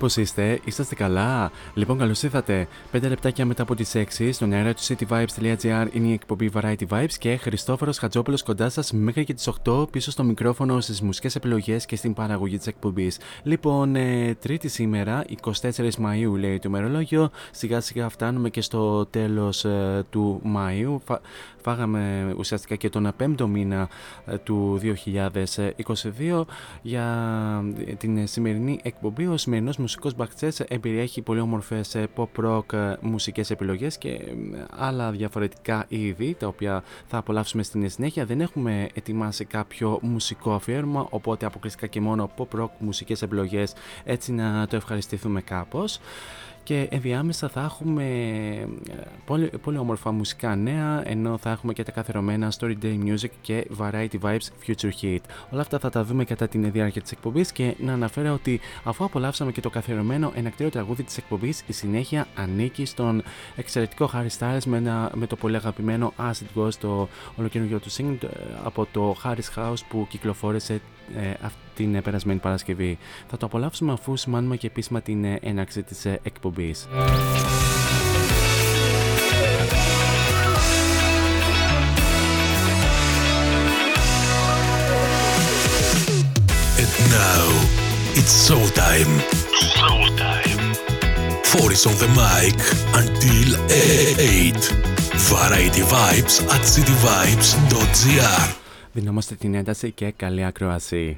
Πώς είστε, είσαστε καλά; Λοιπόν, καλώς ήρθατε. 5 λεπτάκια μετά από τις 6 στον αέρα του cityvibes.gr είναι η εκπομπή Variety Vibes και Χριστόφορος Χατζόπουλος κοντά σας μέχρι και τις 8 πίσω στο μικρόφωνο στις μουσικές επιλογές και στην παραγωγή της εκπομπής. Λοιπόν, ε, τρίτη σήμερα, 24 Μαου λέει το μερολόγιο. Σιγά σιγά φτάνουμε και στο τέλος ε, του Μαου φάγαμε ουσιαστικά και τον πέμπτο μήνα ε, του 2022 για ε, την σημερινή εκπομπή. Ο σημερινός μουσικός μπακτσές εμπεριέχει πολύ όμορφες ε, pop rock μουσικές επιλογές και άλλα διαφορετικά είδη τα οποία θα απολαύσουμε στην συνέχεια. Δεν έχουμε ετοιμάσει κάποιο μουσικό αφιέρωμα οπότε αποκλειστικά και μόνο pop rock μουσικές επιλογές έτσι να το ευχαριστηθούμε κάπως και ενδιάμεσα θα έχουμε ε, πολύ, πολύ όμορφα μουσικά νέα ενώ θα έχουμε και τα καθερωμένα Story Day Music και Variety Vibes Future Hit. Όλα αυτά θα τα δούμε κατά την διάρκεια της εκπομπής και να αναφέρω ότι αφού απολαύσαμε και το καθερωμένο ενακτήριο τραγούδι της εκπομπής η συνέχεια ανήκει στον εξαιρετικό Harry Styles με, το πολύ αγαπημένο Acid Ghost το ολοκαινούργιο του single ε, από το Harry's House που κυκλοφόρησε ε, Αυτή την ε, περασμένη Παρασκευή. Θα το απολαύσουμε αφού σημάνουμε και επίσημα την ε, έναρξη της εκπομπής. And now it's show time. Show time. Four is on the mic until eh, 8. Variety Vibes at cityvibes.gr Δυνάμαστε την ένταση και καλή ακροασία.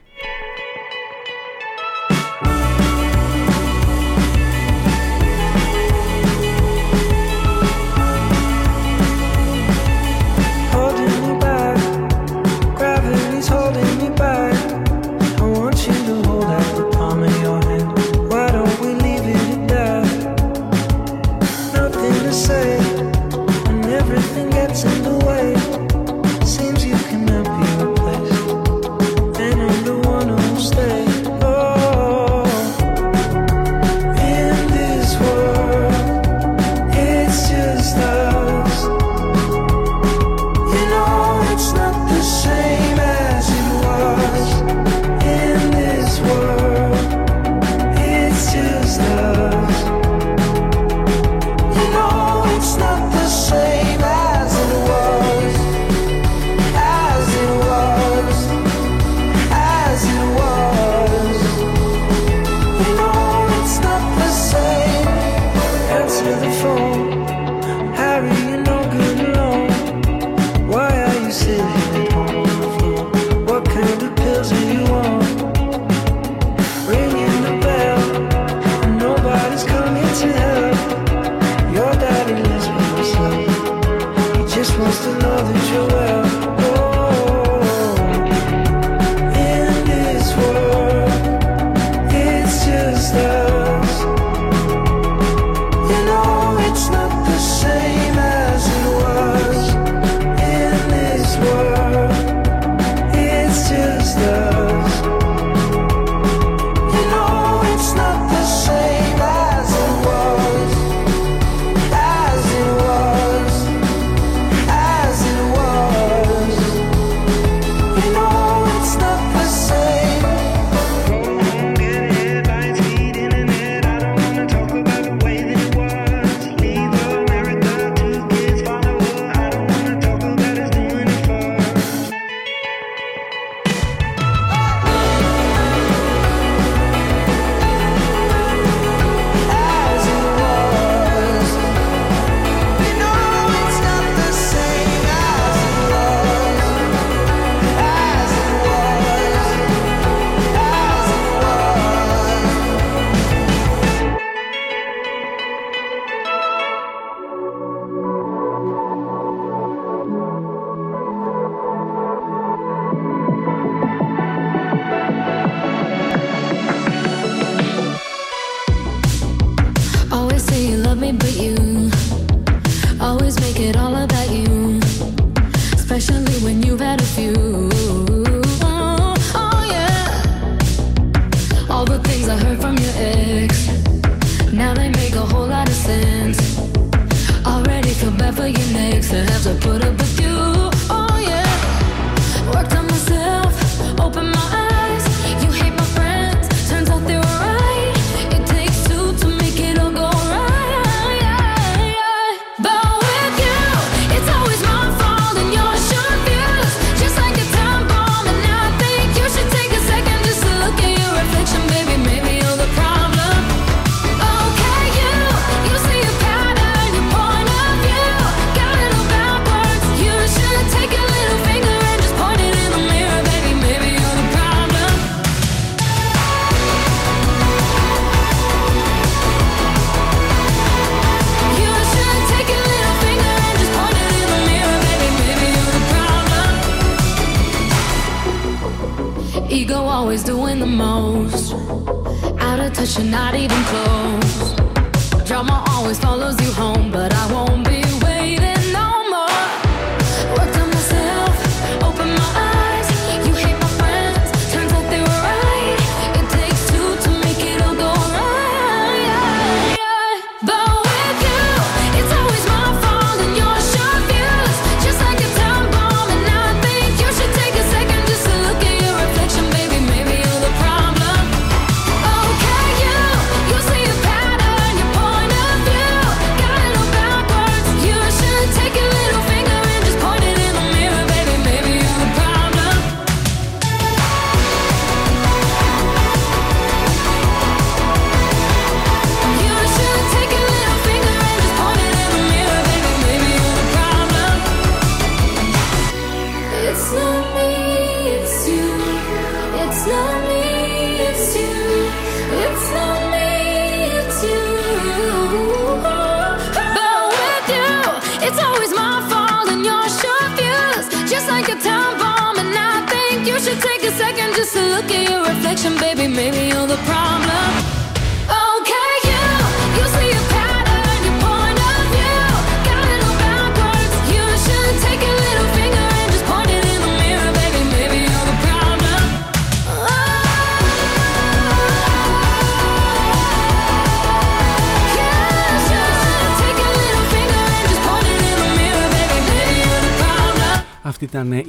Με,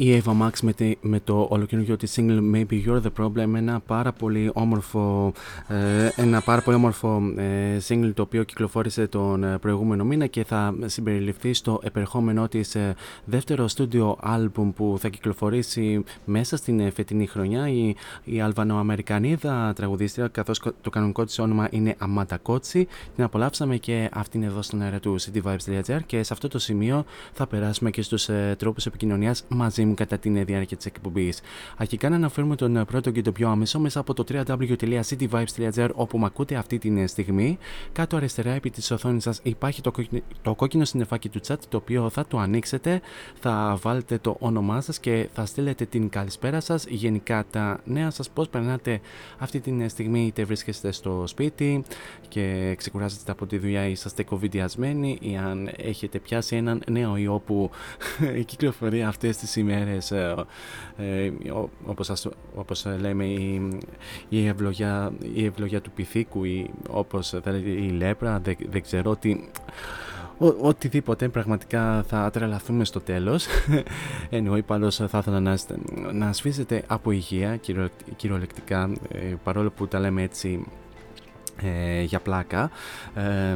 με το ολοκαινούργιο της single Maybe You're the Problem ένα πάρα πολύ όμορφο, ε, ένα πάρα πολύ όμορφο ε, single το οποίο κυκλοφόρησε τον ε, προηγούμενο μήνα και θα συμπεριληφθεί στο επερχόμενό της δεύτερο στούντιο άλμπουμ που θα κυκλοφορήσει μέσα στην φετινή χρονιά η, η Αλβανοαμερικανίδα τραγουδίστρια καθώς το κανονικό της όνομα είναι Αμάτα Κότσι την απολαύσαμε και αυτήν εδώ στον αέρα του cityvibes.gr και σε αυτό το σημείο θα περάσουμε και στους τρόπους επικοινωνίας επικοινωνία μαζί μου κατά την διάρκεια της εκπομπής. Αρχικά να αναφέρουμε τον πρώτο και το πιο άμεσο μέσα από το www.cityvibes.gr όπου με ακούτε αυτή τη στιγμή. Κάτω αριστερά επί της οθόνης σας υπάρχει το, το κόκκινο συννεφάκι του chat το οποίο θα το ανοίξετε, θα βάλετε το όνομά σας και θα στείλετε την καλησπέρα σας, γενικά τα νέα σας, πώς περνάτε αυτή τη στιγμή, είτε βρίσκεστε στο σπίτι και ξεκουράζετε από τη δουλειά, είσαστε κοβιδιασμένοι ή αν έχετε πιάσει έναν νέο ιό που κυκλοφορεί αυτές τις ημέρες, ε, ε, όπως, όπως λέμε η, η, ευλογιά, η ευλογιά του πυθίκου ή όπως η λέπρα, δεν, δεν ξέρω τι ο, οτιδήποτε πραγματικά θα τρελαθούμε στο τέλος. Anyway πάντως θα ήθελα να, να σφίζετε από υγεία κυριολεκτικά ε, παρόλο που τα λέμε έτσι ε, για πλάκα. Ε,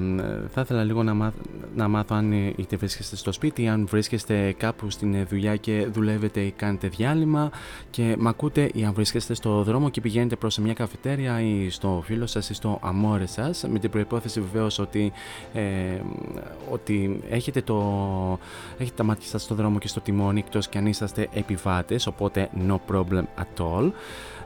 θα ήθελα λίγο να, μάθ, να μάθω αν είτε βρίσκεστε στο σπίτι, ή αν βρίσκεστε κάπου στην δουλειά και δουλεύετε ή κάνετε διάλειμμα και μ' ακούτε ή αν βρίσκεστε στο δρόμο και πηγαίνετε προς μια καφετέρια ή στο φίλο σας ή στο αμόρε σας με την προϋπόθεση βεβαίως ότι, ε, ότι έχετε, το, έχετε τα μάτια σας στο δρόμο και στο τιμόνι εκτός και αν είσαστε επιβάτες οπότε no problem at all.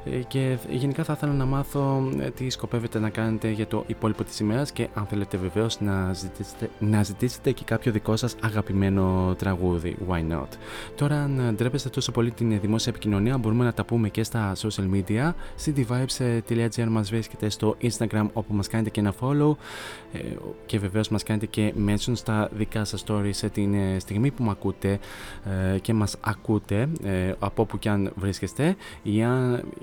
Ε, και γενικά θα ήθελα να μάθω ε, τι σκοπεύετε να κάνετε για το υπόλοιπο της ημέρας και αν θέλετε βεβαίως να ζητήσετε, να ζητήσετε και κάποιο δικό σας αγαπημένο τραγούδι, why not; Τώρα αν ντρέπεστε τόσο πολύ την δημόσια επικοινωνία μπορούμε να τα πούμε και στα social media, cityvibes.gr μας βρίσκεται στο Instagram όπου μας κάνετε και ένα follow ε, και βεβαίως μας κάνετε και mention στα δικά σας stories την στιγμή που με ακούτε και μας ακούτε από όπου και αν βρίσκεστε ή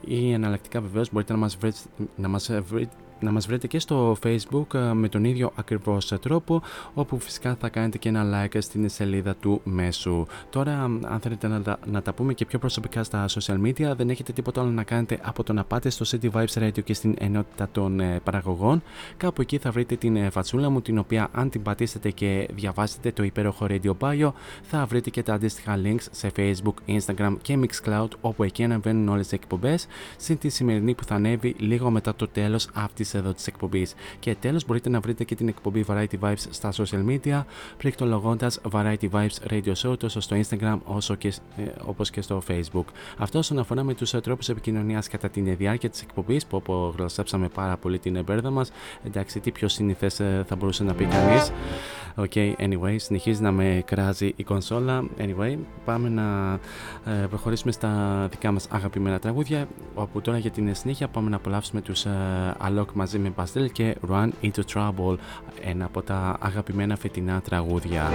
ή εναλλακτικά βεβαίως μπορείτε να μας βρείτε, να μας βρείτε να μας βρείτε και στο facebook ε, με τον ίδιο ακριβώς τρόπο όπου φυσικά θα κάνετε και ένα like στην σελίδα του μέσου. Τώρα αν θέλετε να, να τα πούμε και πιο προσωπικά στα social media δεν έχετε τίποτα άλλο να κάνετε από το να πάτε στο City Vibes Radio και στην ενότητα των ε, παραγωγών. Κάπου εκεί θα βρείτε την ε, φατσούλα μου την οποία αν την πατήσετε και διαβάσετε το υπέροχο Radio Bio θα βρείτε και τα αντίστοιχα links σε facebook, instagram και mixcloud όπου εκεί αναβαίνουν όλες τις εκπομπές συν τη σημερινή που θα ανέβει λίγο μετά το τέλος αυτής εδώ της εκπομπής. Και τέλος, μπορείτε να βρείτε και την εκπομπή Variety Vibes στα social media, πληκτρολογώντα Variety Vibes Radio Show τόσο στο Instagram όσο και, ε, όπως και στο Facebook. Αυτό όσον αφορά με τους τρόπους επικοινωνίας κατά τη διάρκεια της εκπομπής, που απογλωσσέψαμε πάρα πολύ την εμπέρδα μας. Εντάξει, τι πιο συνηθέ ε, θα μπορούσε να πει κανείς. Ok, anyway, συνεχίζει να με κράζει η κονσόλα. Anyway, πάμε να ε, προχωρήσουμε στα δικά μας αγαπημένα τραγούδια όπου τώρα για την συνέχεια πάμε να απολαύσουμε τους ε, Alok μαζί με Pastel και Run Into Trouble ένα από τα αγαπημένα φετινά τραγούδια.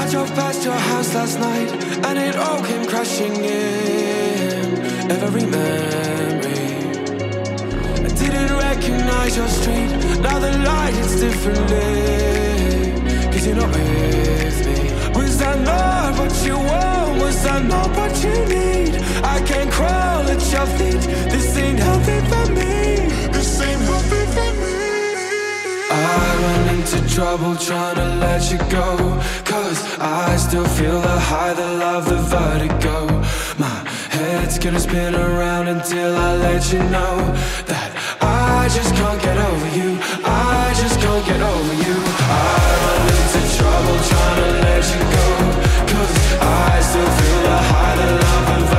I drove past your house last night and it all came crashing in every memory. I didn't recognize your street, now the light is differently. Me. Was I not what you want? Was I not what you need? I can't crawl at your feet. This ain't healthy for me. This ain't healthy for me. I run into trouble trying to let you go. Cause I still feel the high, the love, the vertigo. My head's gonna spin around until I let you know that I just can't get over you. I just can't get over you. I run trouble trying to let you go. Cause I still feel the high, the love, and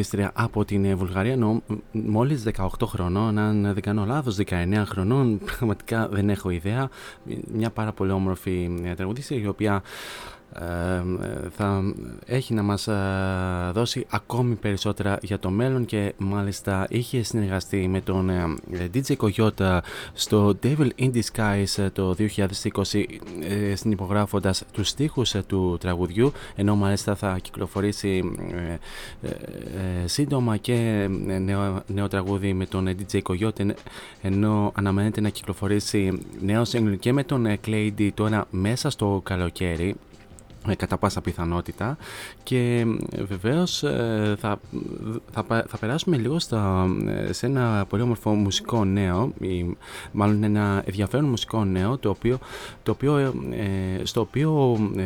τραγουδίστρια από την Βουλγαρία, ενώ μόλις 18 χρονών, αν δεν κάνω λάθος, 19 χρονών, πραγματικά δεν έχω ιδέα. Μια πάρα πολύ όμορφη ε, τραγουδίστρια η οποία ε, θα έχει να μας ε, δώσει ακόμη περισσότερα για το μέλλον και μάλιστα είχε συνεργαστεί με τον ε, DJ Coyote στο Devil in Disguise το 2020 συνυπογράφοντας τους στίχους του τραγουδιού ενώ μάλιστα θα κυκλοφορήσει σύντομα και νέο, νέο τραγούδι με τον DJ Coyote ενώ αναμένεται να κυκλοφορήσει νέο single και με τον Clady τώρα μέσα στο καλοκαίρι κατά πάσα πιθανότητα και βεβαίως θα, θα, θα περάσουμε λίγο στα, σε ένα πολύ όμορφο μουσικό νέο ή μάλλον ένα ενδιαφέρον μουσικό νέο το οποίο, το οποίο, ε, στο οποίο ε,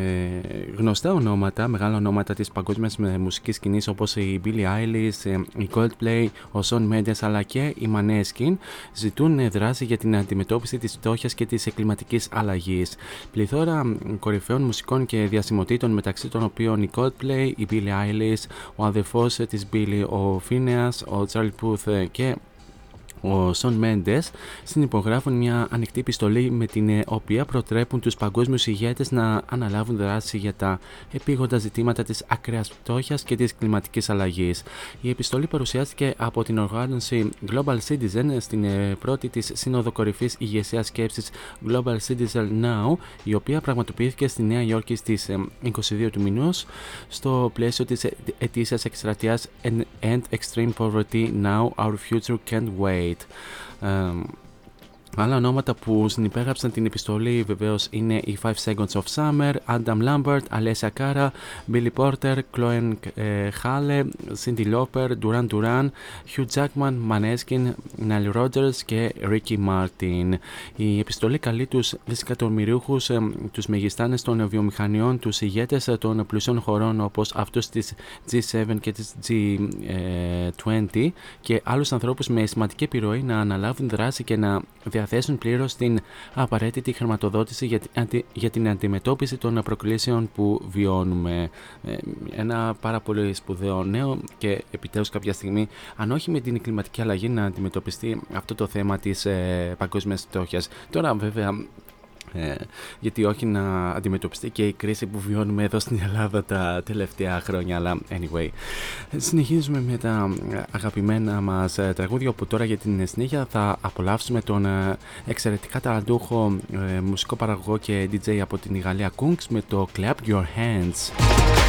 γνωστά ονόματα, μεγάλα ονόματα της παγκόσμιας μουσικής σκηνής όπως η Billie Eilish, η Coldplay, ο Son Mendes αλλά και η Maneskin ζητούν δράση για την αντιμετώπιση της φτώχειας και της κλιματικής αλλαγής. Πληθώρα κορυφαίων μουσικών και διασυνδέσεων διασημοτήτων μεταξύ των οποίων η Coldplay, η Billie Eilish, ο αδερφός της Billie, ο Phineas, ο Charlie Puth και ο Σον Μέντε συνυπογράφουν μια ανοιχτή επιστολή με την οποία προτρέπουν τους παγκόσμιους ηγέτες να αναλάβουν δράση για τα επίγοντα ζητήματα της ακραίας φτώχειας και της κλιματικής αλλαγής. Η επιστολή παρουσιάστηκε από την οργάνωση Global Citizen στην πρώτη της Σύνοδο Κορυφής Ηγεσίας Σκέψης Global Citizen Now, η οποία πραγματοποιήθηκε στη Νέα Υόρκη στις 22 του μηνός στο πλαίσιο της ετήσιας εκστρατείας End Extreme Poverty Now Our Future Can't Wait. Um, Άλλα ονόματα που συνυπέγραψαν την επιστολή βεβαίως είναι οι 5 Seconds of Summer, Adam Lambert, Alessia Cara, Billy Porter, Chloe Hale, Cindy Lauper, Duran Duran, Hugh Jackman, Maneskin, Nile Rogers και Ricky Martin. Η επιστολή καλεί τους δισεκατομμυρίουχου, τους μεγιστάνες των βιομηχανιών, τους ηγέτες των πλουσιών χωρών όπως αυτούς της G7 και της G20 και άλλους ανθρώπους με σημαντική επιρροή να αναλάβουν δράση και να διαθέσουν πλήρως την απαραίτητη χρηματοδότηση για, για την αντιμετώπιση των προκλήσεων που βιώνουμε. Ε, ένα πάρα πολύ σπουδαίο νέο και επιτέλους κάποια στιγμή, αν όχι με την κλιματική αλλαγή, να αντιμετωπιστεί αυτό το θέμα της ε, παγκόσμιας φτώχειας. Τώρα βέβαια ε, γιατί όχι να αντιμετωπιστεί και η κρίση που βιώνουμε εδώ στην Ελλάδα τα τελευταία χρόνια. Αλλά anyway, συνεχίζουμε με τα αγαπημένα μας ε, τραγούδια που τώρα για την συνέχεια θα απολαύσουμε τον ε, εξαιρετικά ταλαντούχο μουσικό παραγωγό και DJ από την Γαλλία Kungs με το Clap Your Hands.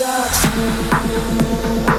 got you.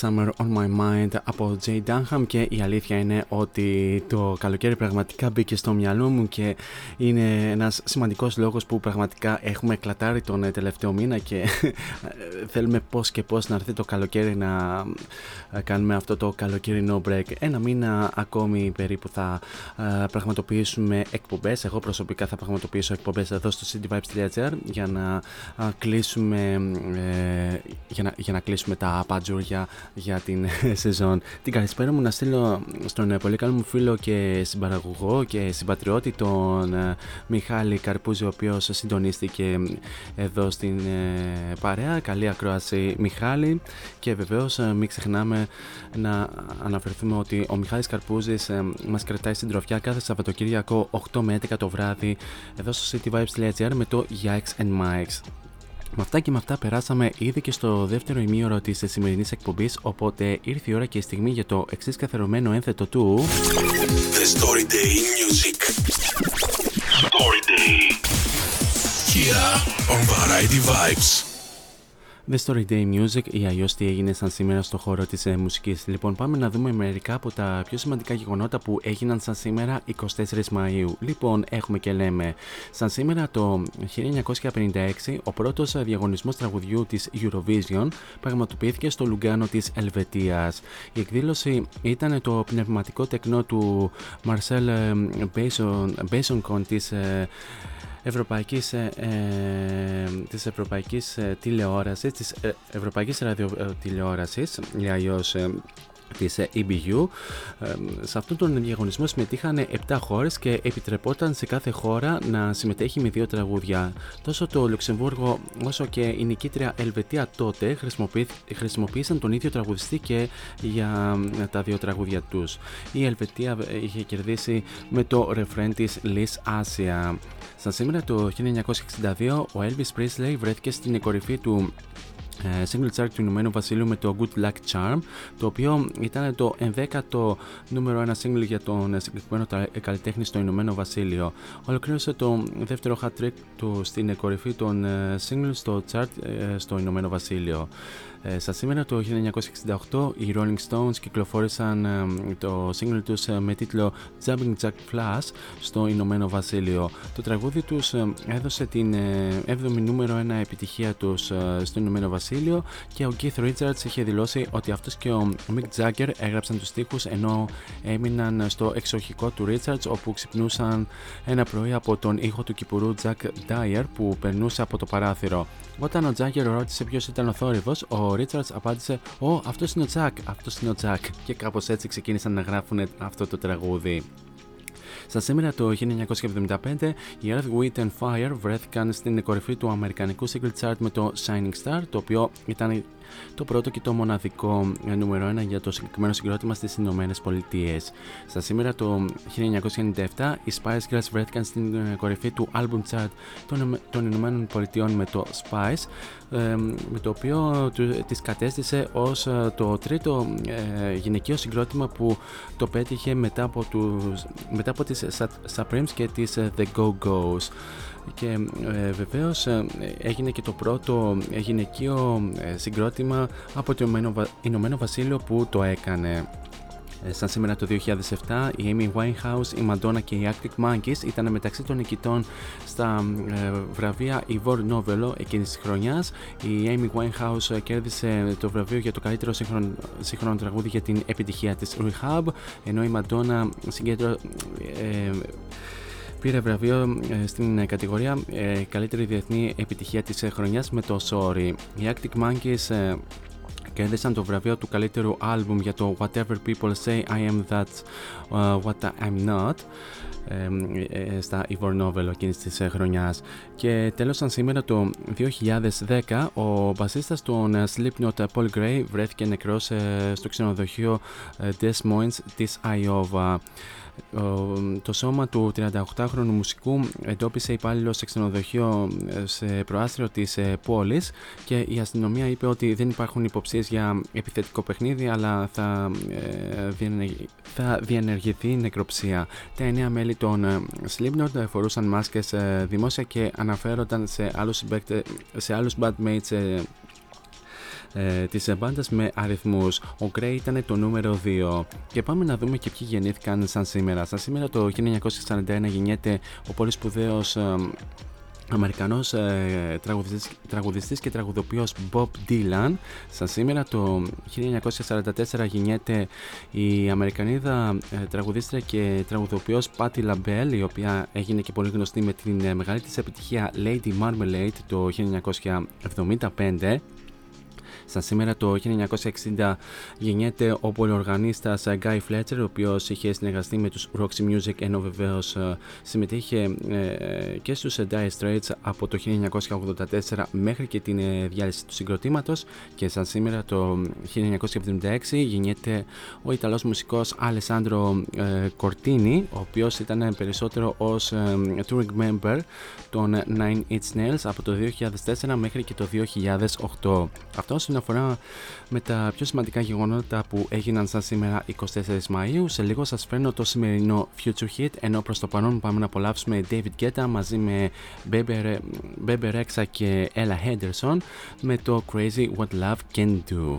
Summer on My Mind από Jay Dunham και η αλήθεια είναι ότι το καλοκαίρι πραγματικά μπήκε στο μυαλό μου και είναι ένας σημαντικός λόγος που πραγματικά έχουμε κλατάρει τον τελευταίο μήνα και θέλουμε πώς και πώς να έρθει το καλοκαίρι να κάνουμε αυτό το καλοκαιρινό break. Ένα μήνα ακόμη περίπου θα πραγματοποιήσουμε εκπομπές. Εγώ προσωπικά θα πραγματοποιήσω εκπομπές εδώ στο cityvibes.gr για να κλείσουμε ε, για να, για να κλείσουμε τα παντζούρια για την σεζόν. Την καλησπέρα μου να στείλω στον πολύ καλό μου φίλο και συμπαραγωγό και συμπατριώτη τον ε, Μιχάλη Καρπούζη ο οποίος συντονίστηκε εδώ στην ε, παρέα. Καλή ακρόαση Μιχάλη και βεβαίως ε, μην ξεχνάμε να αναφερθούμε ότι ο Μιχάλης Καρπούζης μας κρατάει στην τροφιά κάθε Σαββατοκύριακο 8 με 11 το βράδυ εδώ στο cityvibes.gr με το Yikes and Mikes. Με αυτά και με αυτά περάσαμε ήδη και στο δεύτερο ημίωρο της σημερινής εκπομπής. Οπότε ήρθε η ώρα και η στιγμή για το εξής καθερωμένο ένθετο του. The Story Day Music. Story Day. Here on Variety Vibes. The Story Day Music ή αλλιώς τι έγινε σαν σήμερα στο χώρο της ε, μουσικής. Λοιπόν, πάμε να δούμε μερικά από τα πιο σημαντικά γεγονότα που έγιναν σαν σήμερα 24 Μαου. Λοιπόν, έχουμε και λέμε. Σαν σήμερα το 1956, ο πρώτος διαγωνισμός τραγουδιού της Eurovision πραγματοποιήθηκε στο Λουγκάνο της Ελβετίας. Η εκδήλωση ήταν το πνευματικό τεκνό του Marcel Μπέισονκον της Ευρωπαϊκής, ε, ε, της Ευρωπαϊκής ε, Τηλεόρασης, της ε, Ευρωπαϊκής Ραδιοτηλεόρασης, ή αλλιώς ε, της EBU. Σε αυτόν τον διαγωνισμό συμμετείχαν 7 χώρες και επιτρεπόταν σε κάθε χώρα να συμμετέχει με δύο τραγούδια. Τόσο το Λουξεμβούργο όσο και η νικήτρια Ελβετία τότε χρησιμοποίησαν τον ίδιο τραγουδιστή και για τα δύο τραγούδια τους. Η Ελβετία είχε κερδίσει με το ρεφρέν της Liz Asia. Σαν σήμερα το 1962 ο Elvis Presley βρέθηκε στην κορυφή του ε, single chart του Ηνωμένου Βασίλειου με το Good Luck Charm, το οποίο ήταν το 11ο νούμερο 1 single για τον συγκεκριμένο καλλιτέχνη στο Ηνωμένο Βασίλειο. Ολοκλήρωσε το δεύτερο hat trick του στην κορυφή των ε, singles στο chart ε, στο Ηνωμένο Βασίλειο. Ε, στα σήμερα το 1968 οι Rolling Stones κυκλοφόρησαν ε, το single τους ε, με τίτλο Jumping Jack Flash στο Ηνωμένο Βασίλειο. Το τραγούδι τους έδωσε την 7η νούμερο 1 επιτυχία τους στο Ηνωμένο Βασίλειο και ο Keith Richards είχε δηλώσει ότι αυτός και ο Mick Jagger έγραψαν τους στίχους ενώ έμειναν στο εξοχικό του Richards όπου ξυπνούσαν ένα πρωί από τον ήχο του κυπουρού Jack Dyer που περνούσε από το παράθυρο. Όταν ο Jagger ρώτησε ποιος ήταν ο θόρυβος, ο Ρίτσαρτς απάντησε: Ω, αυτός είναι ο Τζακ, αυτός είναι ο Τζακ. Και κάπως έτσι ξεκίνησαν να γράφουν αυτό το τραγούδι. Στα σήμερα το 1975 οι Earth, Wind and Fire βρέθηκαν στην κορυφή του Αμερικανικού Single Chart με το Shining Star, το οποίο ήταν το πρώτο και το μοναδικό νούμερο 1 για το συγκεκριμένο συγκρότημα στις Ηνωμένες Πολιτείες. Στα σήμερα το 1997 οι Spice Girls βρέθηκαν στην κορυφή του album chart των Ηνωμένων Πολιτειών με το Spice με το οποίο τις κατέστησε ως ε, το τρίτο ε, γυναικείο συγκρότημα που το πέτυχε μετά από, τους, μετά από τις Supremes και τις ε, The Go-Go's και ε, βεβαίως έγινε και το πρώτο γυναικείο συγκρότημα από το Ηνωμένο Βασίλειο που το έκανε. Ε, σαν σήμερα το 2007, η Amy Winehouse, η Madonna και οι Arctic Monkeys ήταν μεταξύ των νικητών στα ε, βραβεία Ivor Novello εκείνης της χρονιάς. Η Amy Winehouse κέρδισε το βραβείο για το καλύτερο σύγχρονο, σύγχρονο τραγούδι για την επιτυχία της Rehab, ενώ η Madonna συγκέντρω, ε, πήρε βραβείο ε, στην κατηγορία καλύτερη διεθνή επιτυχία της χρονιάς με το Sorry. Οι Arctic Monkeys κέρδισαν το βραβείο του καλύτερου άλμπουμ για το Whatever People Say I Am That uh, What I'm Not ε, στα Ivor Novel εκείνης της ε, χρονιάς. Και τέλος, σαν σήμερα το 2010, ο μπασίστας των ε, Slipknot Paul Gray βρέθηκε νεκρός στο ξενοδοχείο Des Moines της Iowa. Το σώμα του 38χρονου μουσικού εντόπισε υπάλληλο σε ξενοδοχείο ε, σε προάστριο της ε, πόλης και η αστυνομία είπε ότι δεν υπάρχουν υποψίες για επιθετικό παιχνίδι αλλά θα, ε, θα διενεργηθεί νεκροψία. Τα εννέα μέλη των Slipknot φορούσαν μάσκες δημόσια και αναφέρονταν σε άλλους, σε άλλους bandmates ε, της μπάντας με αριθμούς. Ο Gray ήταν το νούμερο 2. Και πάμε να δούμε και ποιοι γεννήθηκαν σαν σήμερα. Σαν σήμερα το 1941 γεννιέται ο πολύ σπουδαίος ε, Αμερικανός ε, τραγουδιστής, τραγουδιστής και τραγουδοποιός Bob Dylan σαν σήμερα το 1944 γεννιέται η Αμερικανίδα ε, τραγουδίστρια και τραγουδοποιός Patti LaBelle η οποία έγινε και πολύ γνωστή με την ε, μεγάλη της επιτυχία Lady Marmalade το 1975 Σαν σήμερα το 1960 γεννιέται ο πολυοργανίστας Guy Fletcher, ο οποίος είχε συνεργαστεί με τους Roxy Music ενώ βεβαίως ε, συμμετείχε ε, και στους Dire Straits από το 1984 μέχρι και την ε, διάλυση του συγκροτήματος και σαν σήμερα το 1976 γεννιέται ο Ιταλός μουσικός Alessandro Cortini, ο οποίος ήταν περισσότερο ως touring member των Nine Inch Nails από το 2004 μέχρι και το 2008. Αυτός είναι αφορά με τα πιο σημαντικά γεγονότα που έγιναν σαν σήμερα 24 Μαΐου. Σε λίγο σας φέρνω το σημερινό Future Hit, ενώ προς το παρόν πάμε να απολαύσουμε David Guetta μαζί με Bebe Rexha και Ella Henderson με το Crazy What Love Can Do.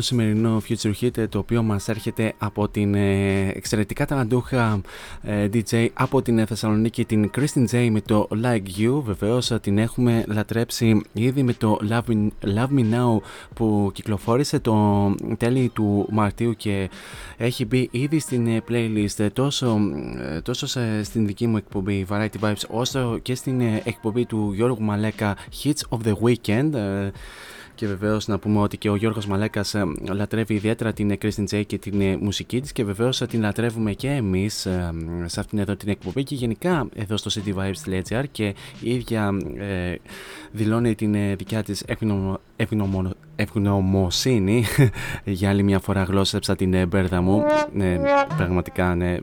Το σημερινό Future Hit το οποίο μας έρχεται από την ε, εξαιρετικά ταλαντούχα ε, DJ από την Θεσσαλονίκη την Kristen J με το Like You. Βεβαίως την έχουμε λατρέψει ήδη με το Love Me, Love Me Now που κυκλοφόρησε το τέλη του Μαρτίου και έχει μπει ήδη στην ε, playlist τόσο, ε, τόσο σε- στην δική μου εκπομπή Variety Vibes όσο και στην ε, εκπομπή του Γιώργου Μαλέκα Hits of the Weekend ε, και βεβαίως να πούμε ότι και ο Γιώργος Μαλέκας ε, λατρεύει ιδιαίτερα την ε, Kristen J και την ε, μουσική της και βεβαίως ε, την λατρεύουμε και εμείς ε, σε αυτήν εδώ την εκπομπή και γενικά εδώ στο cityvibes.gr και η ίδια ε, δηλώνει την ε, δικιά της ευγνωμο- ευγνωμονο- ευγνωμοσύνη. Για άλλη μια φορά γλώσσεψα την ε, μπέρδα μου. Ναι, πραγματικά ναι, ε,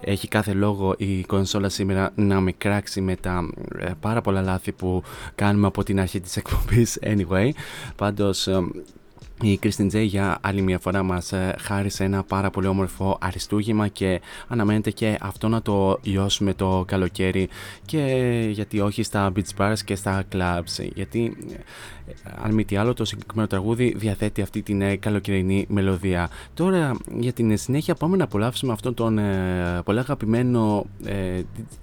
έχει κάθε λόγο η κονσόλα σήμερα να με κράξει με τα ε, πάρα πολλά λάθη που κάνουμε από την αρχή της εκπομπής. Anyway πάντως ε, η Kristen J για άλλη μια φορά μας ε, χάρισε ένα πάρα πολύ όμορφο αριστούγημα και αναμένεται και αυτό να το λιώσουμε το καλοκαίρι. Και γιατί όχι στα beach bars και στα clubs. Γιατί ε, αν μη τι άλλο το συγκεκριμένο τραγούδι διαθέτει αυτή την ε, καλοκαιρινή μελωδία. Τώρα για την συνέχεια πάμε να απολαύσουμε αυτόν τον ε, πολύ αγαπημένο ε,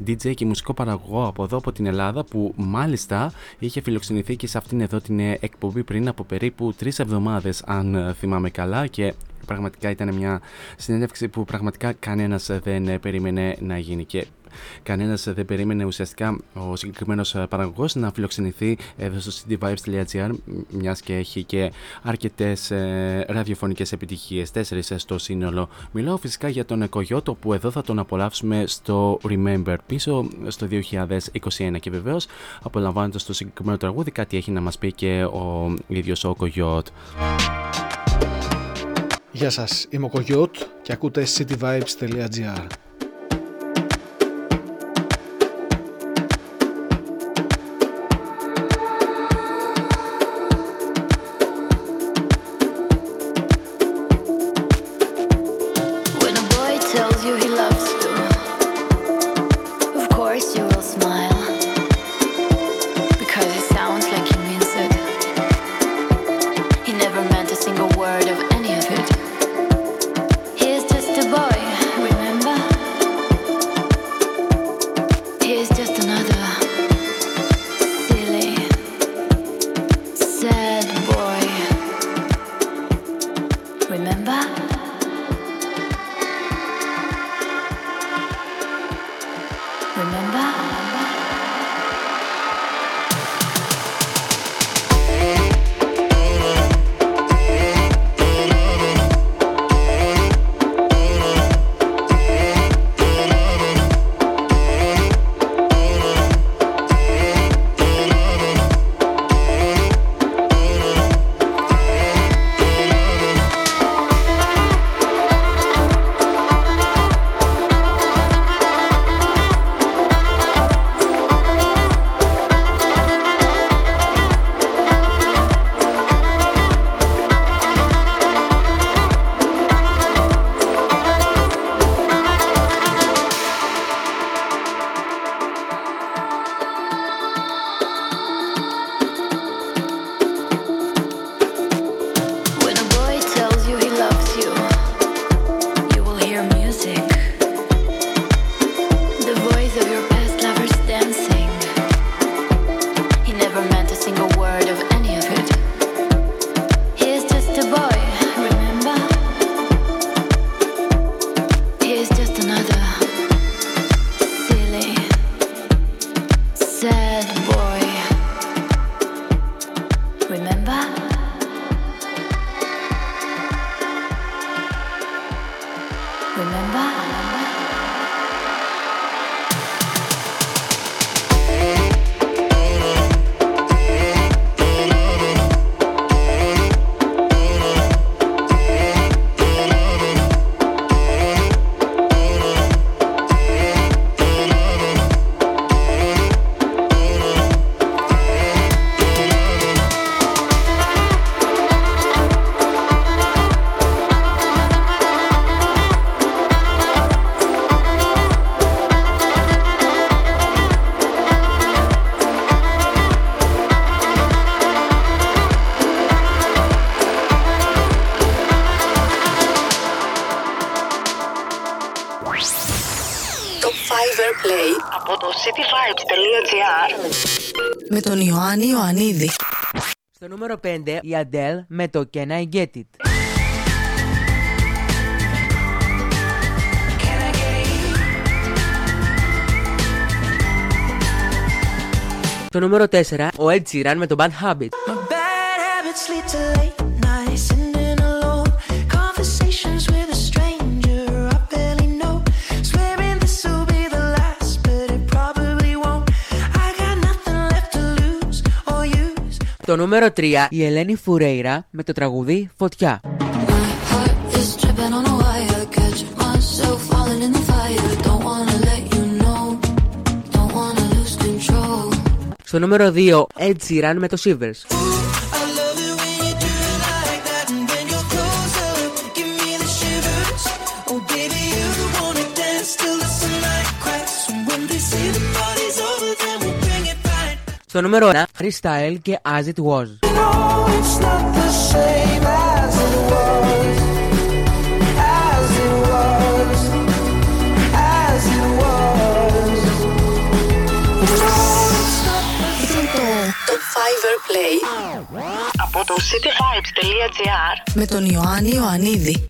DJ και μουσικό παραγωγό από εδώ από την Ελλάδα που μάλιστα είχε φιλοξενηθεί και σε αυτήν εδώ την ε, εκπομπή πριν από περίπου τρεις εβδομάδες αν ε, θυμάμαι καλά και πραγματικά ήταν μια συνέντευξη που πραγματικά κανένας δεν ε, περίμενε να γίνει και κανένας δεν περίμενε ουσιαστικά ο συγκεκριμένος παραγωγός να φιλοξενηθεί εδώ στο cityvibes.gr, μιας και έχει και αρκετές ε, ραδιοφωνικές επιτυχίες, τέσσερις στο σύνολο. Μιλάω φυσικά για τον Κογιώτο που εδώ θα τον απολαύσουμε στο Remember. Πίσω στο 2021 και βεβαίως απολαμβάνοντας το συγκεκριμένο τραγούδι κάτι έχει να μας πει και ο ίδιος ο Κογιώτ. Γεια σας, είμαι ο Κογιώτ και ακούτε cityvibes.gr Με τον Ιωάννη Ιωαννίδη. Στο νούμερο 5, η Αντέλ με το Can I Get It. Στο νούμερο 4, ο Έτζιραν με το Bad Habit. Στο νούμερο 3 η Ελένη Φουρέιρα με το τραγουδί Φωτιά. Στο νούμερο 2 Ed Sheeran με το Shivers. Στο νούμερο 1, Freestyle και As It Was. Play από το cityvibes.gr με τον Ιωάννη Ιωαννίδη.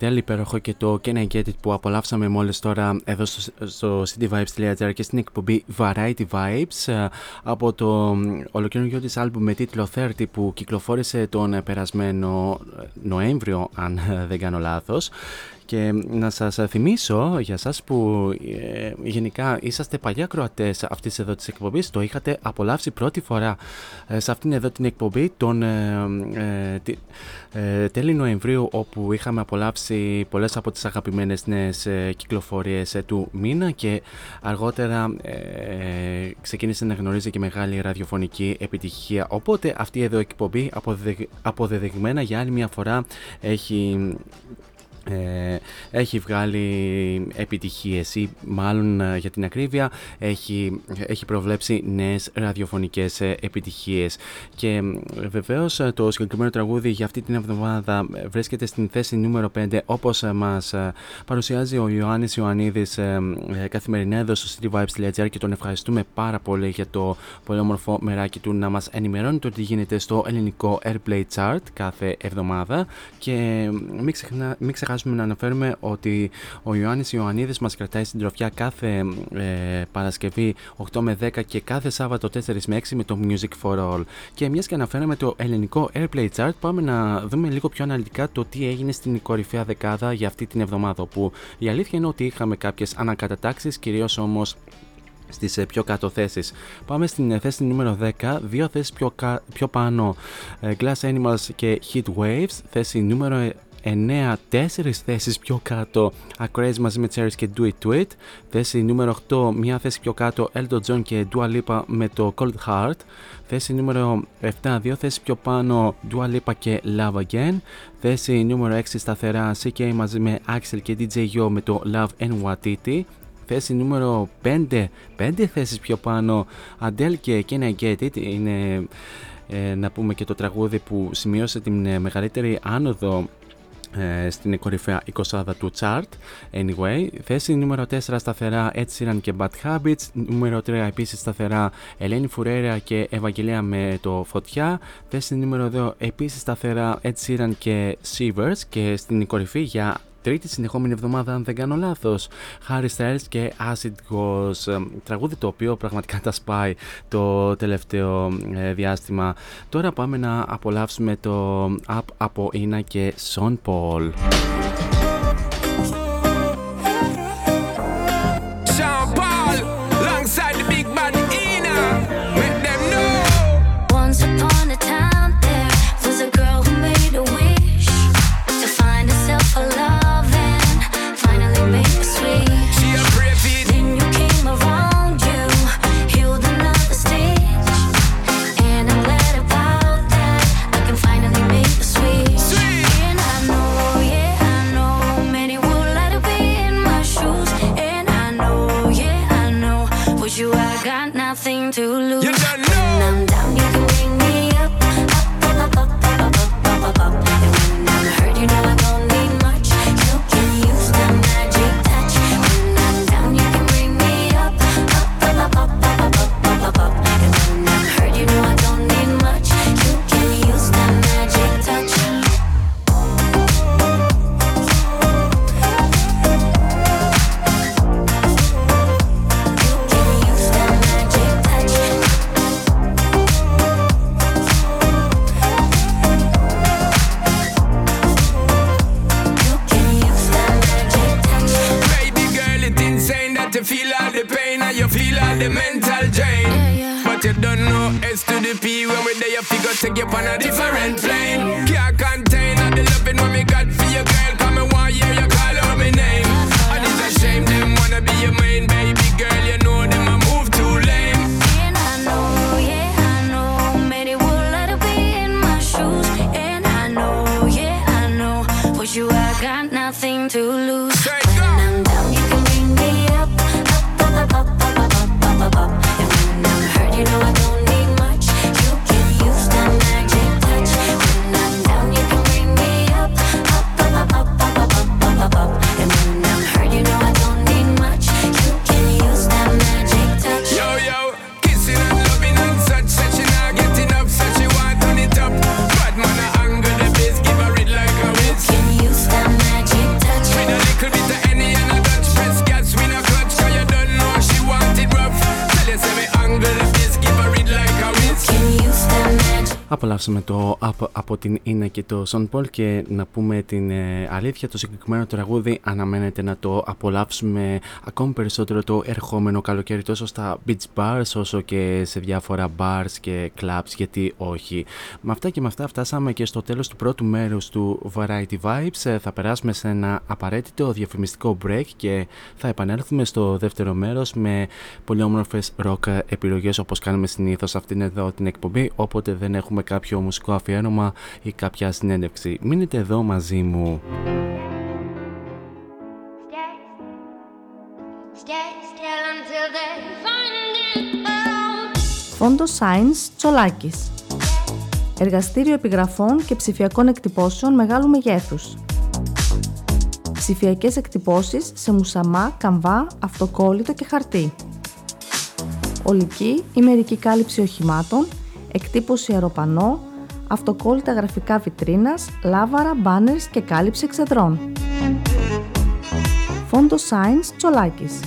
Υπέροχη Adele, υπέροχο και το Can I Get It που απολαύσαμε μόλις τώρα εδώ στο, στο cityvibes.gr και στην εκπομπή Variety Vibes ε, από το ολοκληρωτικό της άλμπουμ με τίτλο 30 που κυκλοφόρησε τον περασμένο Νοέμβριο αν δεν κάνω λάθος. Και να σας θυμίσω για σας που ε, γενικά είσαστε παλιά κροατές αυτής εδώ της εκπομπής το είχατε απολαύσει πρώτη φορά ε, σε αυτήν εδώ την εκπομπή τον ε, ε, τη- ε, τέλη Νοεμβρίου όπου είχαμε απολαύσει πολλές από τις αγαπημένες νέες ε, κυκλοφορίες ε, του μήνα και αργότερα ε, ξεκίνησε να γνωρίζει και μεγάλη ραδιοφωνική επιτυχία. Οπότε αυτή εδώ η εκπομπή αποδεδε- αποδεδειγμένα για άλλη μια φορά έχει ε, έχει βγάλει επιτυχίες ή μάλλον ε, για την ακρίβεια έχει, έχει προβλέψει νέες ραδιοφωνικές ε, επιτυχίες. Και ε, βεβαίως ε, το συγκεκριμένο τραγούδι για αυτή την εβδομάδα ε, βρίσκεται στην θέση νούμερο 5 όπως ε, μας ε, παρουσιάζει ο Ιωάννης Ιωαννίδης ε, ε, καθημερινά εδώ στο cityvibes.gr και τον ευχαριστούμε πάρα πολύ για το πολύ όμορφο μεράκι του να μας ενημερώνει το τι γίνεται στο ελληνικό Airplay Chart κάθε εβδομάδα. Και μην, ξεχνά, μην ξεχάσουμε να αναφέρουμε ότι ο Ιωάννης Ιωαννίδης μας κρατάει στην τροφιά κάθε ε, Παρασκευή 8 με 10 και κάθε Σάββατο 4 με 6 με το Music for All. Και μιας και αναφέραμε το ελληνικό Airplay Chart, πάμε να δούμε λίγο πιο αναλυτικά το τι έγινε στην κορυφαία δεκάδα για αυτή την εβδομάδα. Που η αλήθεια είναι ότι είχαμε κάποιες ανακατατάξεις, κυρίως όμως στις πιο κάτω θέσεις. Πάμε στην θέση νούμερο 10, δύο θέσεις πιο, πιο πάνω Glass Animals και Heat Waves, θέση νούμερο 9, 4 θέσεις πιο κάτω. Acraze μαζί με Cherries και Do It To It θέση νούμερο 8, μια θέση πιο κάτω Elton John και Dua Lipa με το Cold Heart. Θέση νούμερο 7, δύο θέσεις πιο πάνω Dua Lipa και Love Again. Θέση νούμερο 6 σταθερά CK μαζί με Axel και DJ Yo με το Love NYTT θέση νούμερο 5, 5 θέσεις πιο πάνω Adele και Can I Get It. Είναι ε, να πούμε και το τραγούδι που σημείωσε την ε, μεγαλύτερη άνοδο. ε, στην κορυφαία 20 του chart. Anyway, θέση νούμερο 4 σταθερά Ed Sheeran και Bad Habits. Νούμερο 3 επίσης σταθερά Ελένη Φουρέρα και Ευαγγελία με το Φωτιά. Θέση νούμερο 2 επίσης σταθερά Ed Sheeran και Shivers. Και στην κορυφή για τρίτη συνεχόμενη εβδομάδα, αν δεν κάνω λάθος. Harry Styles και Acid Ghost. Τραγούδι το οποίο πραγματικά τα σπάει το τελευταίο ε, διάστημα. Τώρα πάμε να απολαύσουμε το Up από Ina και Sean Paul. Με το από, από την Ίνα και το Σον Πολ και να πούμε την ε, αλήθεια το συγκεκριμένο τραγούδι αναμένεται να το απολαύσουμε ακόμη περισσότερο το ερχόμενο καλοκαίρι τόσο στα beach bars όσο και σε διάφορα bars και clubs γιατί όχι. Με αυτά και με αυτά φτάσαμε και στο τέλος του πρώτου μέρους του Variety Vibes ε, θα περάσουμε σε ένα απαραίτητο διαφημιστικό break και θα επανέλθουμε στο δεύτερο μέρος με πολύ όμορφες rock επιλογές όπως κάνουμε συνήθως αυτήν εδώ την εκπομπή όποτε δεν έχουμε κάποιο μουσικό αφιέρωμα ή κάποια συνέντευξη. Μείνετε εδώ μαζί μου. Φόντο Science Τσολάκης Εργαστήριο επιγραφών και ψηφιακών εκτυπώσεων μεγάλου μεγέθους. Ψηφιακές εκτυπώσεις σε μουσαμά, καμβά, αυτοκόλλητο και χαρτί. Ολική ή μερική κάλυψη οχημάτων, εκτύπωση αεροπανό, αυτοκόλλητα γραφικά βιτρίνας, λάβαρα, μπάνερς και κάλυψη εξεδρών. Φόντο Science Τσολάκης.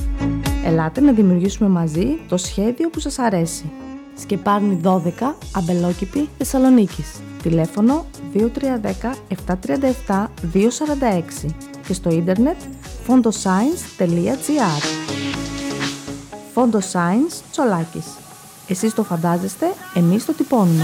Ελάτε να δημιουργήσουμε μαζί το σχέδιο που σας αρέσει. Σκεπάρνη 12, Αμπελόκηπη, Θεσσαλονίκης. Τηλέφωνο 2310 737 246 και στο ίντερνετ fondoscience.gr Φόντο Science Τσολάκης. Εσείς το φαντάζεστε, εμείς το τυπώνουμε.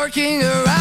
Working around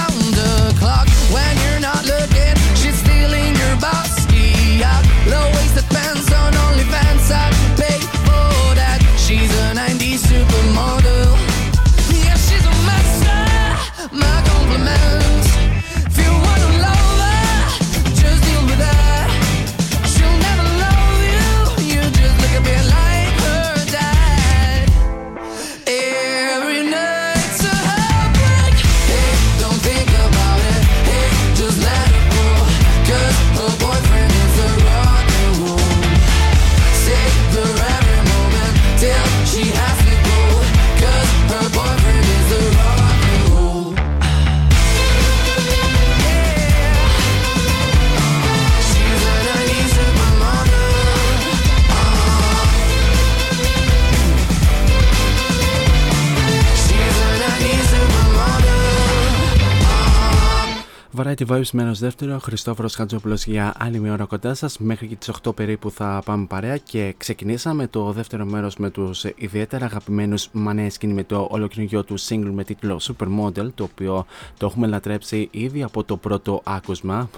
Variety Vibes μέρο δεύτερο, Χριστόφορος Χατζόπουλος για άλλη μια ώρα κοντά σας. Μέχρι και τις 8 περίπου θα πάμε παρέα και ξεκινήσαμε το δεύτερο μέρος με τους ιδιαίτερα αγαπημένους Maneskin με το ολοκληρωτικό του single με τίτλο Supermodel, το οποίο το έχουμε λατρέψει ήδη από το πρώτο άκουσμα.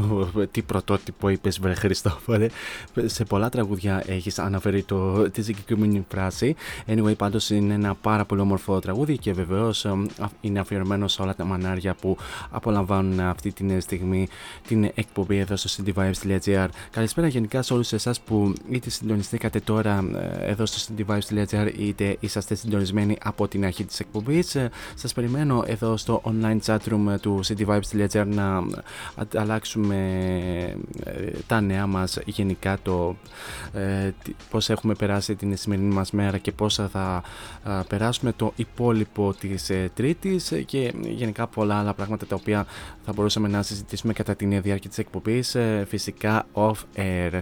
Τι πρωτότυπο είπες, Βρε Χριστόφορε. Σε πολλά τραγούδια έχεις αναφέρει το, τη συγκεκριμένη φράση. Anyway, πάντως είναι ένα πάρα πολύ όμορφο τραγούδι και βεβαίως είναι αφιερωμένο σε όλα τα μανάρια που απολαμβάνουν αυτή την στιγμή την εκπομπή εδώ στο cityvibes.gr. Καλησπέρα γενικά σε όλους εσάς που είτε συντονιστήκατε τώρα ε, εδώ στο cityvibes.gr είτε είσαστε συντονισμένοι από την αρχή της εκπομπής. Σας περιμένω εδώ στο online chatroom του cityvibes.gr να ανταλλάξουμε ε, τα νέα μας γενικά το ε, τι- πώς έχουμε περάσει την σημερινή μας μέρα και πώς θα α, περάσουμε το υπόλοιπο της ε, Τρίτης ε, και γενικά πολλά άλλα πράγματα τα οποία θα μπορούσαμε να συζητήσουμε κατά την διάρκεια της εκπομπής ε, φυσικά off air.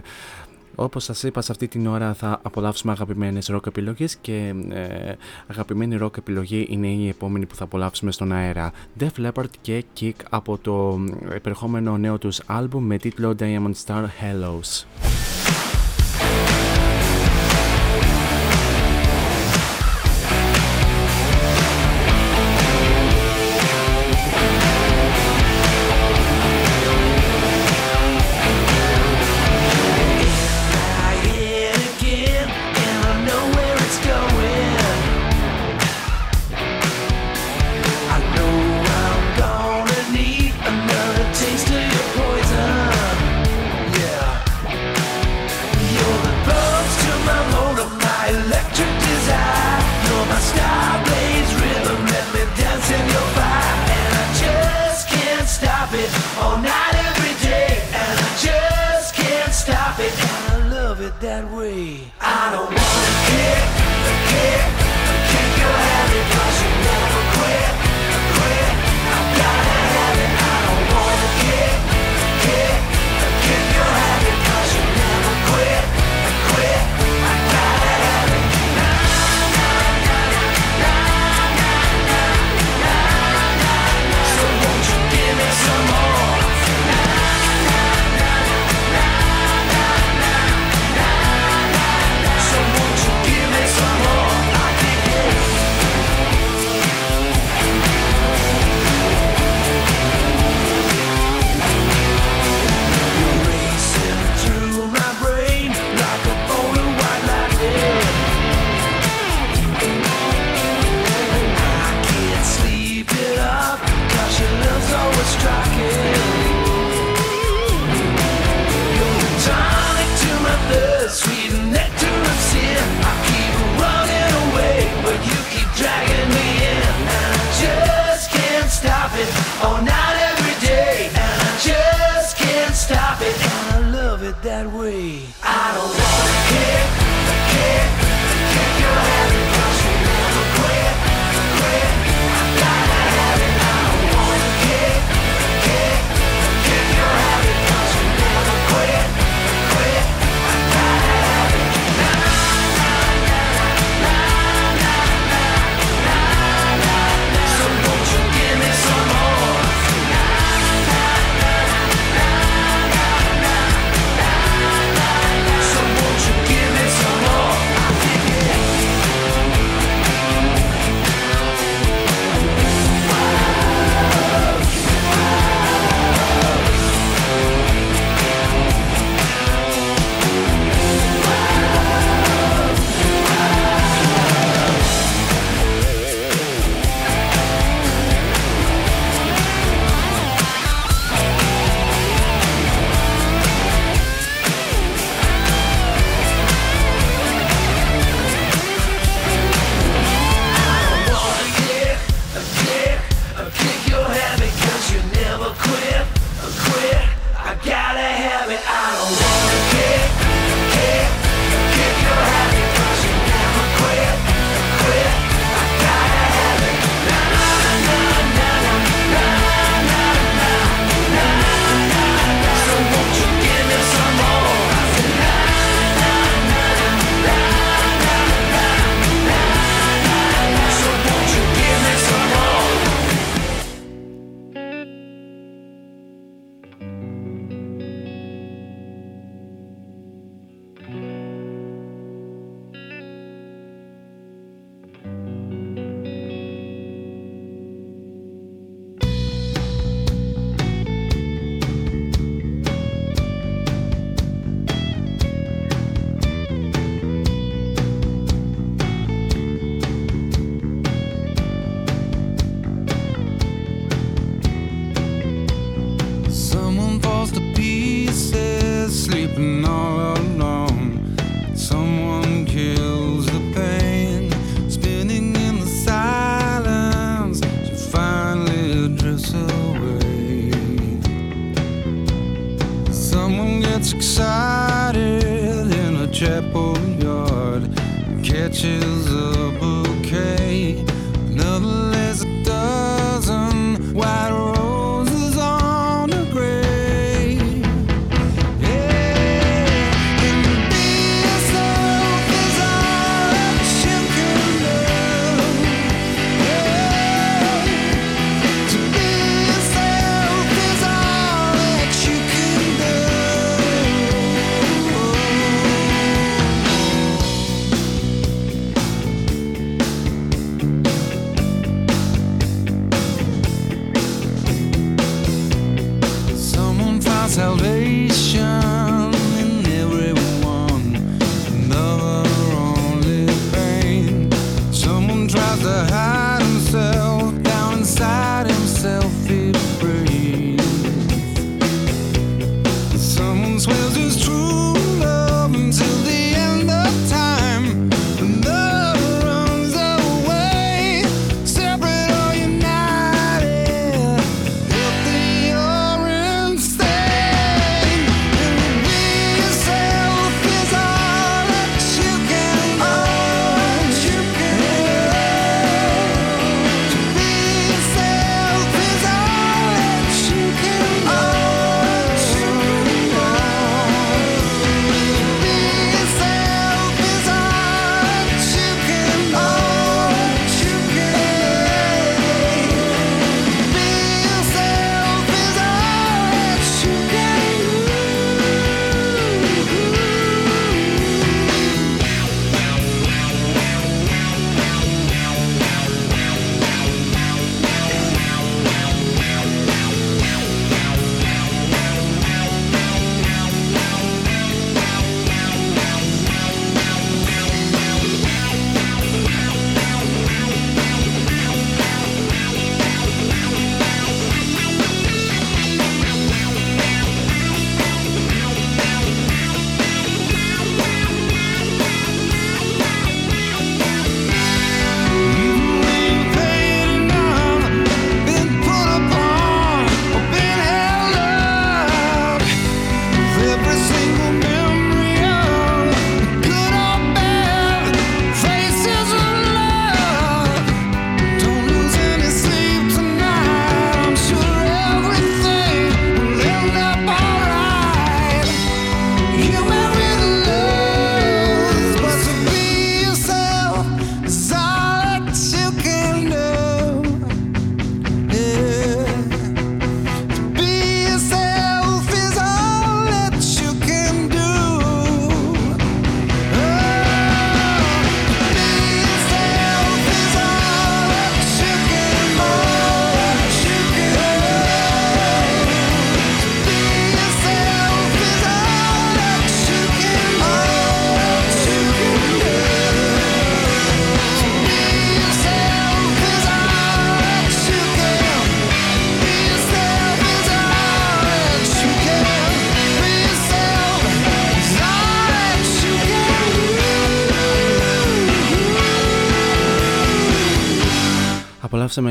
Όπως σας είπα σε αυτή την ώρα θα απολαύσουμε αγαπημένες ροκ επιλογές και ε, αγαπημένη ροκ επιλογή είναι η επόμενη που θα απολαύσουμε στον αέρα. Def Leppard και Kick από το ε, επερχόμενο νέο τους άλμπουμ με τίτλο Diamond Star Hellos.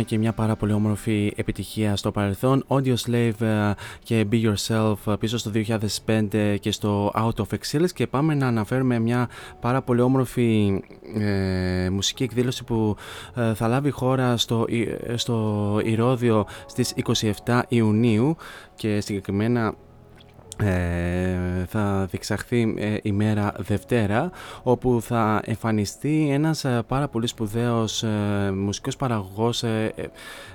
Και μια πάρα πολύ όμορφη επιτυχία στο παρελθόν. Audio Slave ε, και Be Yourself ε, πίσω στο 2005 και στο Out of Excellence και πάμε να αναφέρουμε μια πάρα πολύ όμορφη ε, μουσική εκδήλωση που θα λάβει χώρα στο, στο Ηρώδιο στις 27 Ιουνίου και συγκεκριμένα ε, θα διεξαχθεί ε, ημέρα Δευτέρα όπου θα εμφανιστεί ένας ε, πάρα πολύ σπουδαίος ε, μουσικός παραγωγός ε,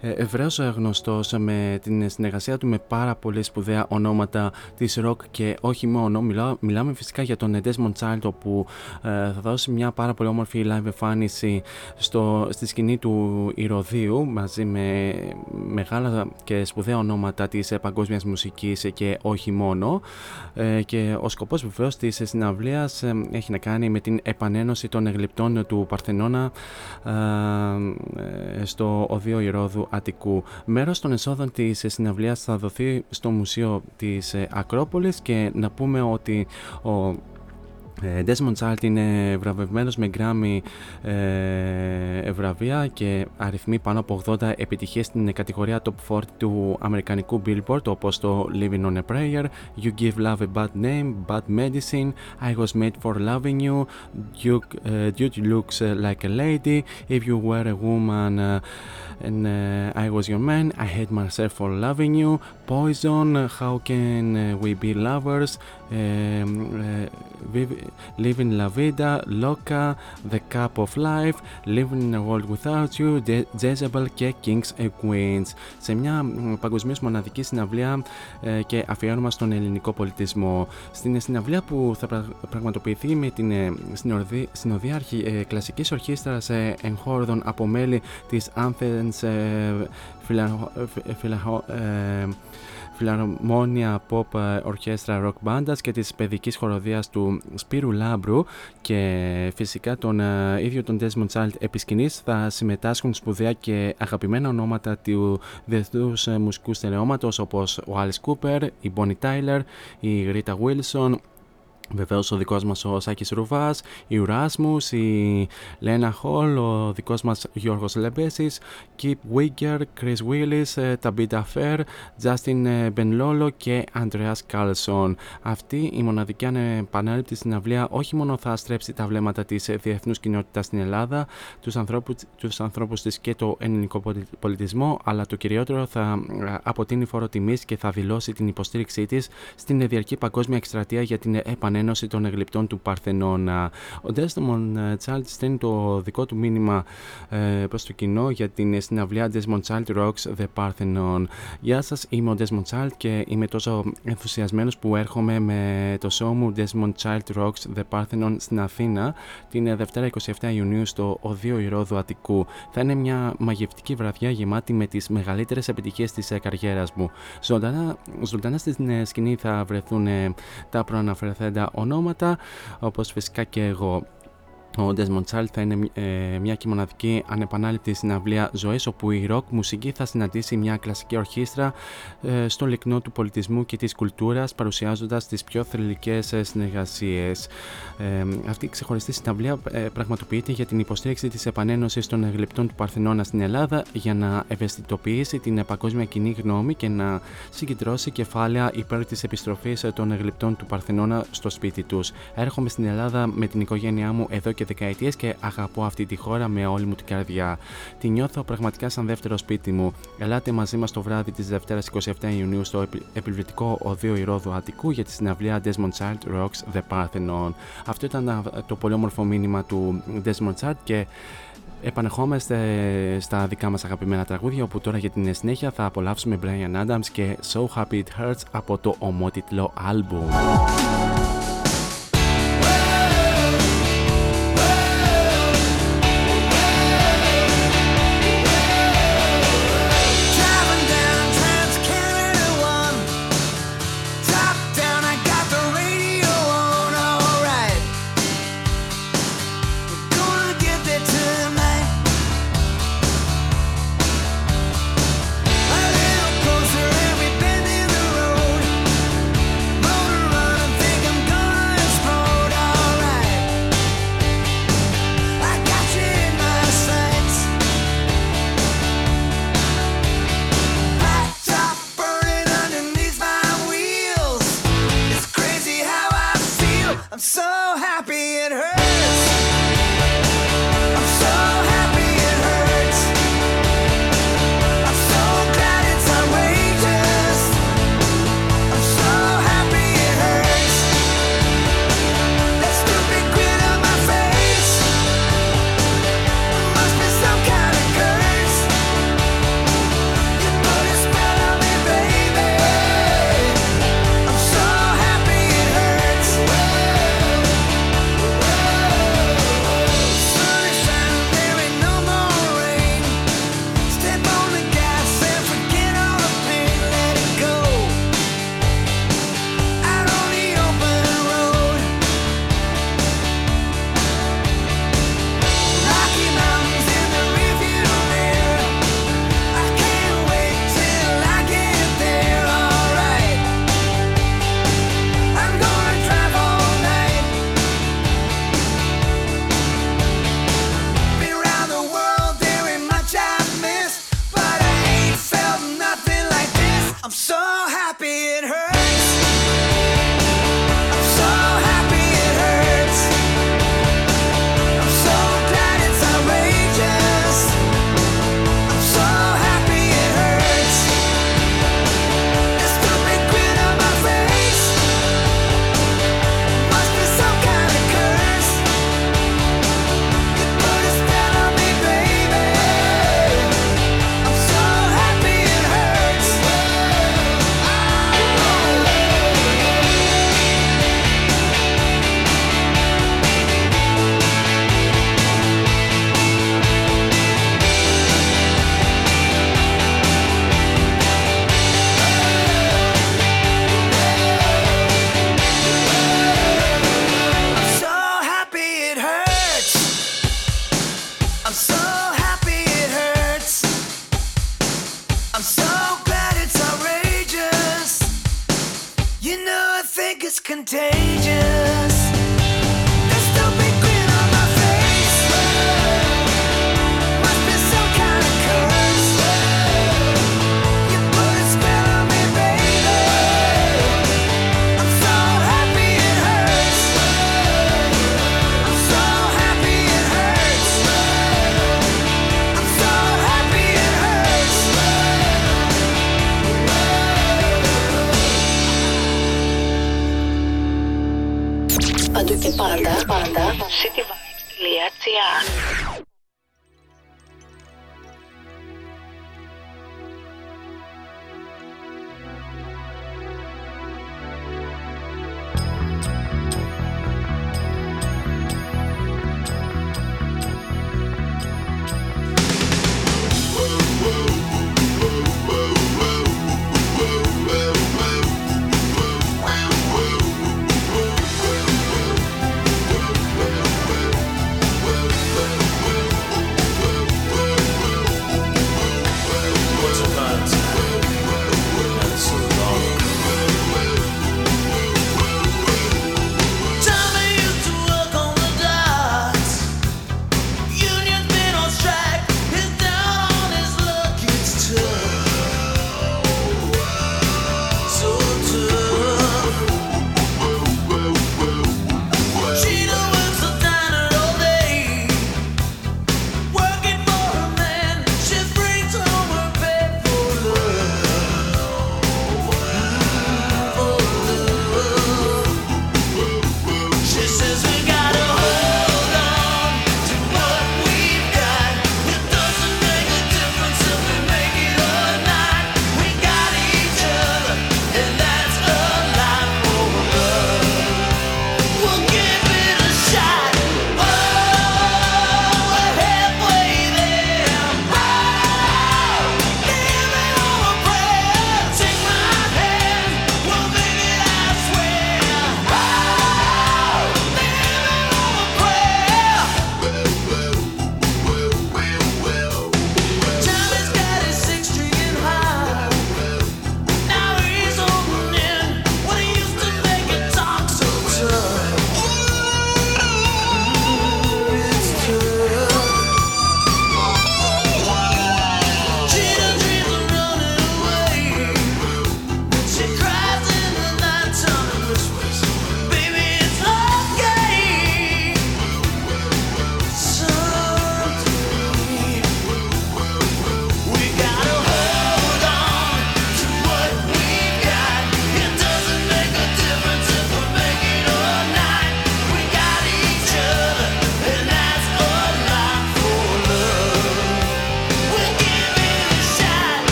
ευρέως γνωστός με την συνεργασία του με πάρα πολύ σπουδαία ονόματα της rock και όχι μόνο. Μιλάμε φυσικά για τον Desmond Child όπου θα δώσει μια πάρα πολύ όμορφη live εμφάνιση στο, στη σκηνή του Ηρωδίου μαζί με μεγάλα και σπουδαία ονόματα της παγκόσμιας μουσικής και όχι μόνο ε, και ο σκοπός βεβαίως της συναυλίας ε, έχει να κάνει με την επανένωση των εγλυπτών του Παρθενώνα ε, στο Οδείο Ηρώδου Αττικού. Μέρος των εσόδων της συναυλίας θα δοθεί στο Μουσείο της Ακρόπολης και να πούμε ότι ο ε, Desmond Child είναι βραβευμένος με γκράμι ε, βραβεία και αριθμεί πάνω από 80 επιτυχίες στην κατηγορία Top 40 του αμερικανικού Billboard όπως το Living on a Prayer, You Give Love a Bad Name, Bad Medicine, I Was Made for Loving You, Duke, uh, Dude Looks Like a Lady, If You Were a Woman uh, and uh, I Was Your Man, I Hate Myself for Loving You, Poison, How Can We Be Lovers, uh, Living La Vida, Loca, The Cup of Life, Living in a World Without You, Jezebel και Kings and Queens. Σε μια παγκοσμίως μοναδική συναυλία ε, και αφιέρωμα στον ελληνικό πολιτισμό. Στην συναυλία που θα πραγματοποιηθεί με την ε, συνοδεία ε, κλασικής ορχήστρας εγχώρδων από μέλη της Athens Philharmonic φιλαρμόνια pop ορχέστρα rock bandas και της παιδικής χοροδίας του Σπύρου Λάμπρου και φυσικά τον uh, ίδιο τον Desmond Child επισκηνής θα συμμετάσχουν σπουδαία και αγαπημένα ονόματα του διεθνούς μουσικού στερεώματος όπως ο Alice Cooper, η Bonnie Tyler, η Rita Wilson, Βεβαίως ο δικός μας ο Σάκης Ρουβά, η Ουράσμους, η Λένα Χολ, ο δικός μας Γιώργος Λεμπέσης, Κιπ Βίγκερ, Chris Willis, Ταμπίτα Φέρ, Justin Μπενλόλο και Αντρέα Κάλσον. Αυτή η μοναδική ανεπανάληπτη συναυλία όχι μόνο θα στρέψει τα βλέμματα της διεθνούς κοινότητας στην Ελλάδα, τους ανθρώπου τους ανθρώπους της και το ελληνικό πολιτισμό, αλλά το κυριότερο θα αποτείνει φόρο τιμή και θα δηλώσει την υποστήριξή της στην διαρκή παγκόσμια εκστρατεία για την επανέλευση Ένωση των Εγλυπτών του Παρθενώνα. Ο Desmond ε, Child στέλνει το δικό του μήνυμα ε, προς το κοινό για την συναυλία Desmond Child Rocks The Parthenon. Γεια σας, είμαι ο Desmond Child και είμαι τόσο ενθουσιασμένος που έρχομαι με το show μου Desmond Child Rocks The Parthenon στην Αθήνα την Δευτέρα 27 Ιουνίου στο Οδείο Ηρώδου Αττικού. Θα είναι μια μαγευτική βραδιά γεμάτη με τις μεγαλύτερες επιτυχίες της ε, καριέρας μου. Ζωντανά, ζωντανά στην σκηνή θα βρεθούν τα προαναφερθέντα ονόματα όπως φυσικά και εγώ. Ο Desmond Child θα είναι ε, μια και μοναδική ανεπανάληπτη συναυλία ζωής όπου η rock μουσική θα συναντήσει μια κλασική ορχήστρα ε, στο λεκνό του πολιτισμού και της κουλτούρας παρουσιάζοντας τις πιο θρηλυκές ε, συνεργασίες. Ε, αυτή η ξεχωριστή συναυλία ε, πραγματοποιείται για την υποστήριξη της επανένωσης των γλυπτών του Παρθενώνα στην Ελλάδα για να ευαισθητοποιήσει την παγκόσμια κοινή γνώμη και να συγκεντρώσει κεφάλαια υπέρ της επιστροφής των γλυπτών του Παρθενώνα στο σπίτι τους. Έρχομαι στην Ελλάδα με την οικογένειά μου εδώ και δεκαετίες και αγαπώ αυτή τη χώρα με όλη μου την καρδιά. Τη νιώθω πραγματικά σαν δεύτερο σπίτι μου. Ελάτε μαζί μας το βράδυ της Δευτέρας 27 Ιουνίου στο επιβλητικό οδείο Ηρόδου Αττικού για τη συναυλία Desmond Child Rocks The Parthenon. Αυτό ήταν το πολύ όμορφο μήνυμα του Desmond Child και επανεχόμαστε στα δικά μας αγαπημένα τραγούδια όπου τώρα για την συνέχεια θα απολαύσουμε Brian Adams και So Happy It Hurts από το ομότιτλο άλμπουμ.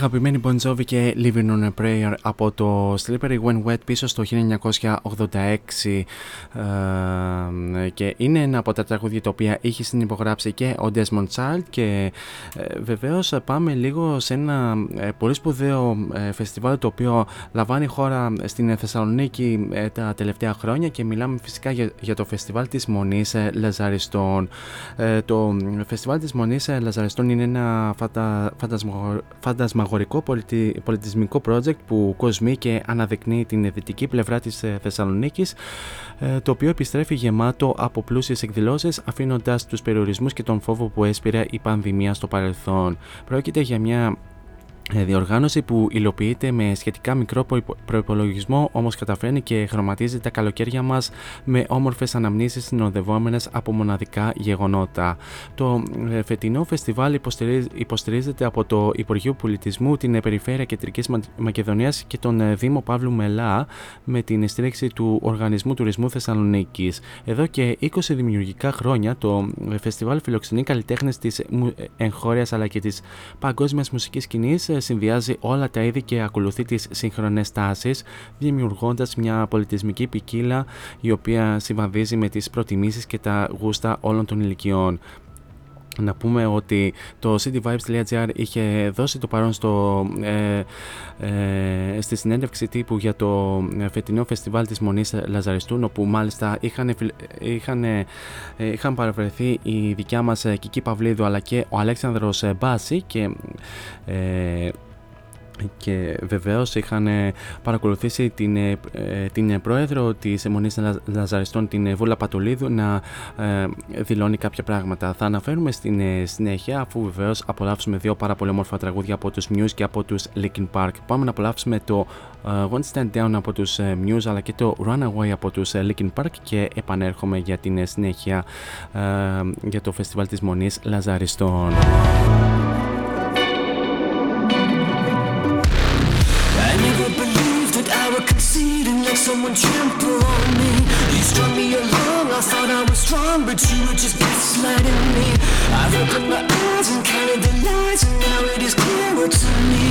Αγαπημένη Bon Jovi και Living on a Prayer από το Slippery When Wet πίσω στο 1986 ε, και είναι ένα από τα τραγούδια τα οποία είχε συνυπογράψει και ο Desmond Child και ε, βεβαίως πάμε λίγο σε ένα ε, πολύ σπουδαίο ε, φεστιβάλ το οποίο λαμβάνει χώρα στην Θεσσαλονίκη ε, τα τελευταία χρόνια και μιλάμε φυσικά για, για το φεστιβάλ της Μονής Λαζαριστών. το φεστιβάλ της Μονής Λαζαριστών είναι ένα φαντα, φαντασμα, φαντασμαγορικό πολιτισμικό project που κοσμεί και αναδεικνύει την δυτική πλευρά της ε, Θεσσαλονίκης ε, το οποίο επιστρέφει γεμάτο από πλούσιες εκδηλώσεις αφήνοντας τους περιορισμούς και τον φόβο που έσπηρε η πανδημία στο παρελθόν. Πρόκειται για μια ε, διοργάνωση που υλοποιείται με σχετικά μικρό προπολογισμό, όμως καταφέρνει και χρωματίζει τα καλοκαίρια μας με όμορφες αναμνήσεις συνοδευόμενες από μοναδικά γεγονότα. Το ε, φετινό φεστιβάλ υποστηρίζεται από το Υπουργείο Πολιτισμού, την Περιφέρεια Κεντρικής Μακεδονίας και τον ε, Δήμο Παύλου Μελά με την στήριξη του Οργανισμού Τουρισμού Θεσσαλονίκης. Εδώ και 20 δημιουργικά χρόνια το φεστιβάλ φιλοξενεί καλλιτέχνες της εγχώριας αλλά και της παγκόσμιας μουσικής σκηνής συνδυάζει όλα τα είδη και ακολουθεί τις σύγχρονες τάσεις, δημιουργώντας μια πολιτισμική ποικίλα η οποία συμβαδίζει με τις προτιμήσεις και τα γούστα όλων των ηλικιών. Να πούμε ότι το cityvibes.gr είχε δώσει το παρόν στο, ε, ε, στη συνέντευξη τύπου για το φετινό φεστιβάλ της Μονής Λαζαριστούν όπου μάλιστα είχαν, είχαν, ε, είχαν παραβρεθεί η δικιά μας Κική Παυλίδου αλλά και ο Αλέξανδρος Μπάση και ε, και βεβαίως είχαν ε, παρακολουθήσει την, ε, ε, την πρόεδρο της Αιμονής Λαζαριστών την Βούλα Πατολίδου να δηλώνει κάποια πράγματα. Θα αναφέρουμε στην συνέχεια αφού βεβαίως απολαύσουμε δύο πάρα πολύ όμορφα τραγούδια από τους Muse και από τους Linkin Park. Πάμε να απολαύσουμε το One Stand Down από τους Muse αλλά και το Runaway από τους Linkin Park και επανέρχομαι για την συνέχεια για το φεστιβάλ της Μονής Λαζαριστών. Someone trample on me. You strung me along, I thought I was strong But you were just gaslighting me. I've opened my eyes and counted the lies And now it is clearer to me.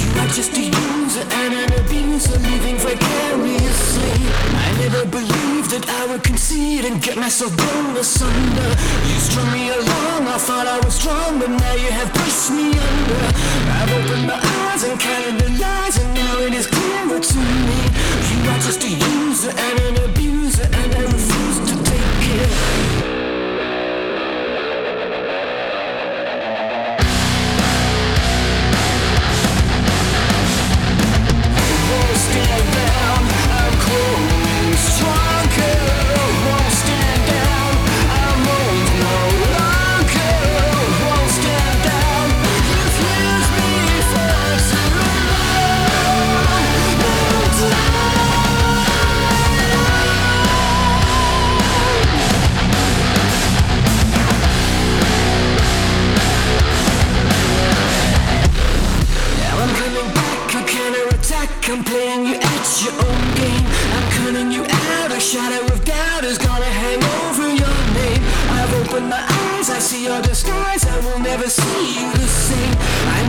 You are just a user and an abuser Living vicariously. I never believed that I would concede And get myself blown asunder. You strung me along, I thought I was strong But now you have pushed me under. I've opened my eyes and counted the lies And now it is clearer to me. You are just a user and an abuser And I I'm playing you at your own game. I'm cutting you out. A shadow of doubt is gonna hang over your name. I've opened my eyes. I see your disguise I will never see you the same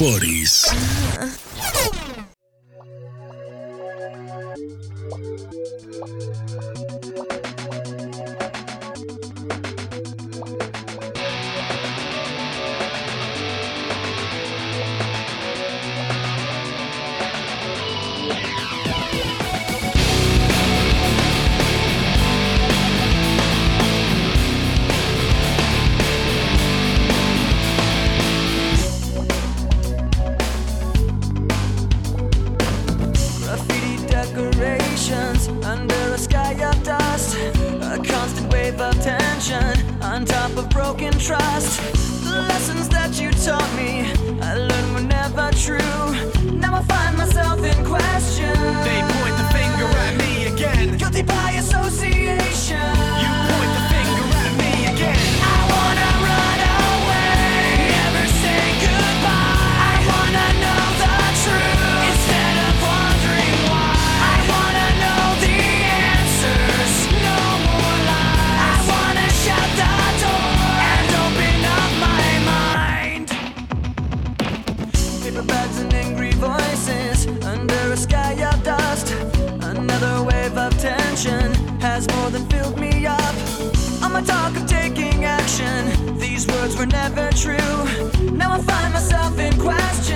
Flores. can trust the lessons that you taught me. the talk of taking action, these words were never true. Now I find myself in question.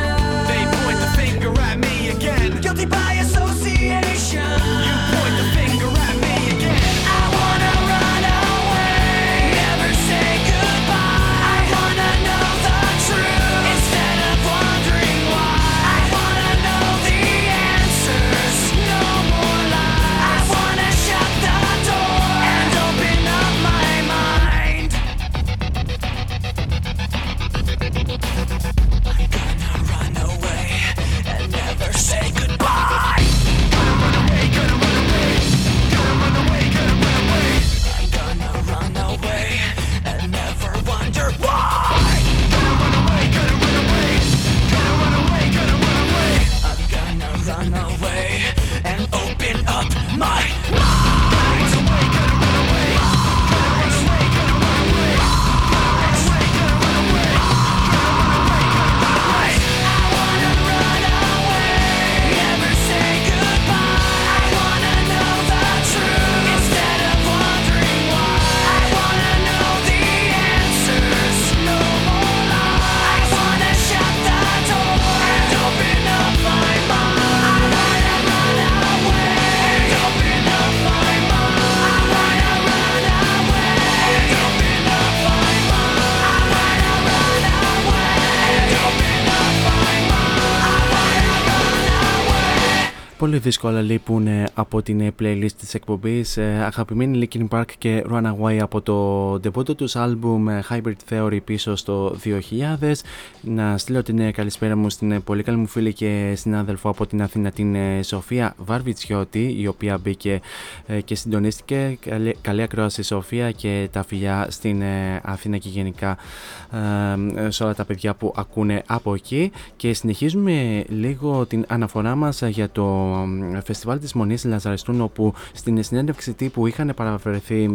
Πολύ δύσκολα λείπουν από την playlist της εκπομπής. Ε, αγαπημένοι Linkin Park και Runaway από το debut τους άλμπουμ ε, Hybrid Theory πίσω στο 2000 να στείλω την ε, καλησπέρα μου στην πολύ καλή μου φίλη και συνάδελφο από την Αθήνα την Σοφία Βαρβιτσιώτη η οποία μπήκε και συντονίστηκε. Καλή, καλή ακρόαση Σοφία και τα φιλιά στην Αθήνα και γενικά σε όλα τα παιδιά που ακούνε από εκεί. Και συνεχίζουμε λίγο την αναφορά μας για το φεστιβάλ της Μονής Λαζαριστούν όπου στην συνέντευξη τύπου είχαν παραφερθεί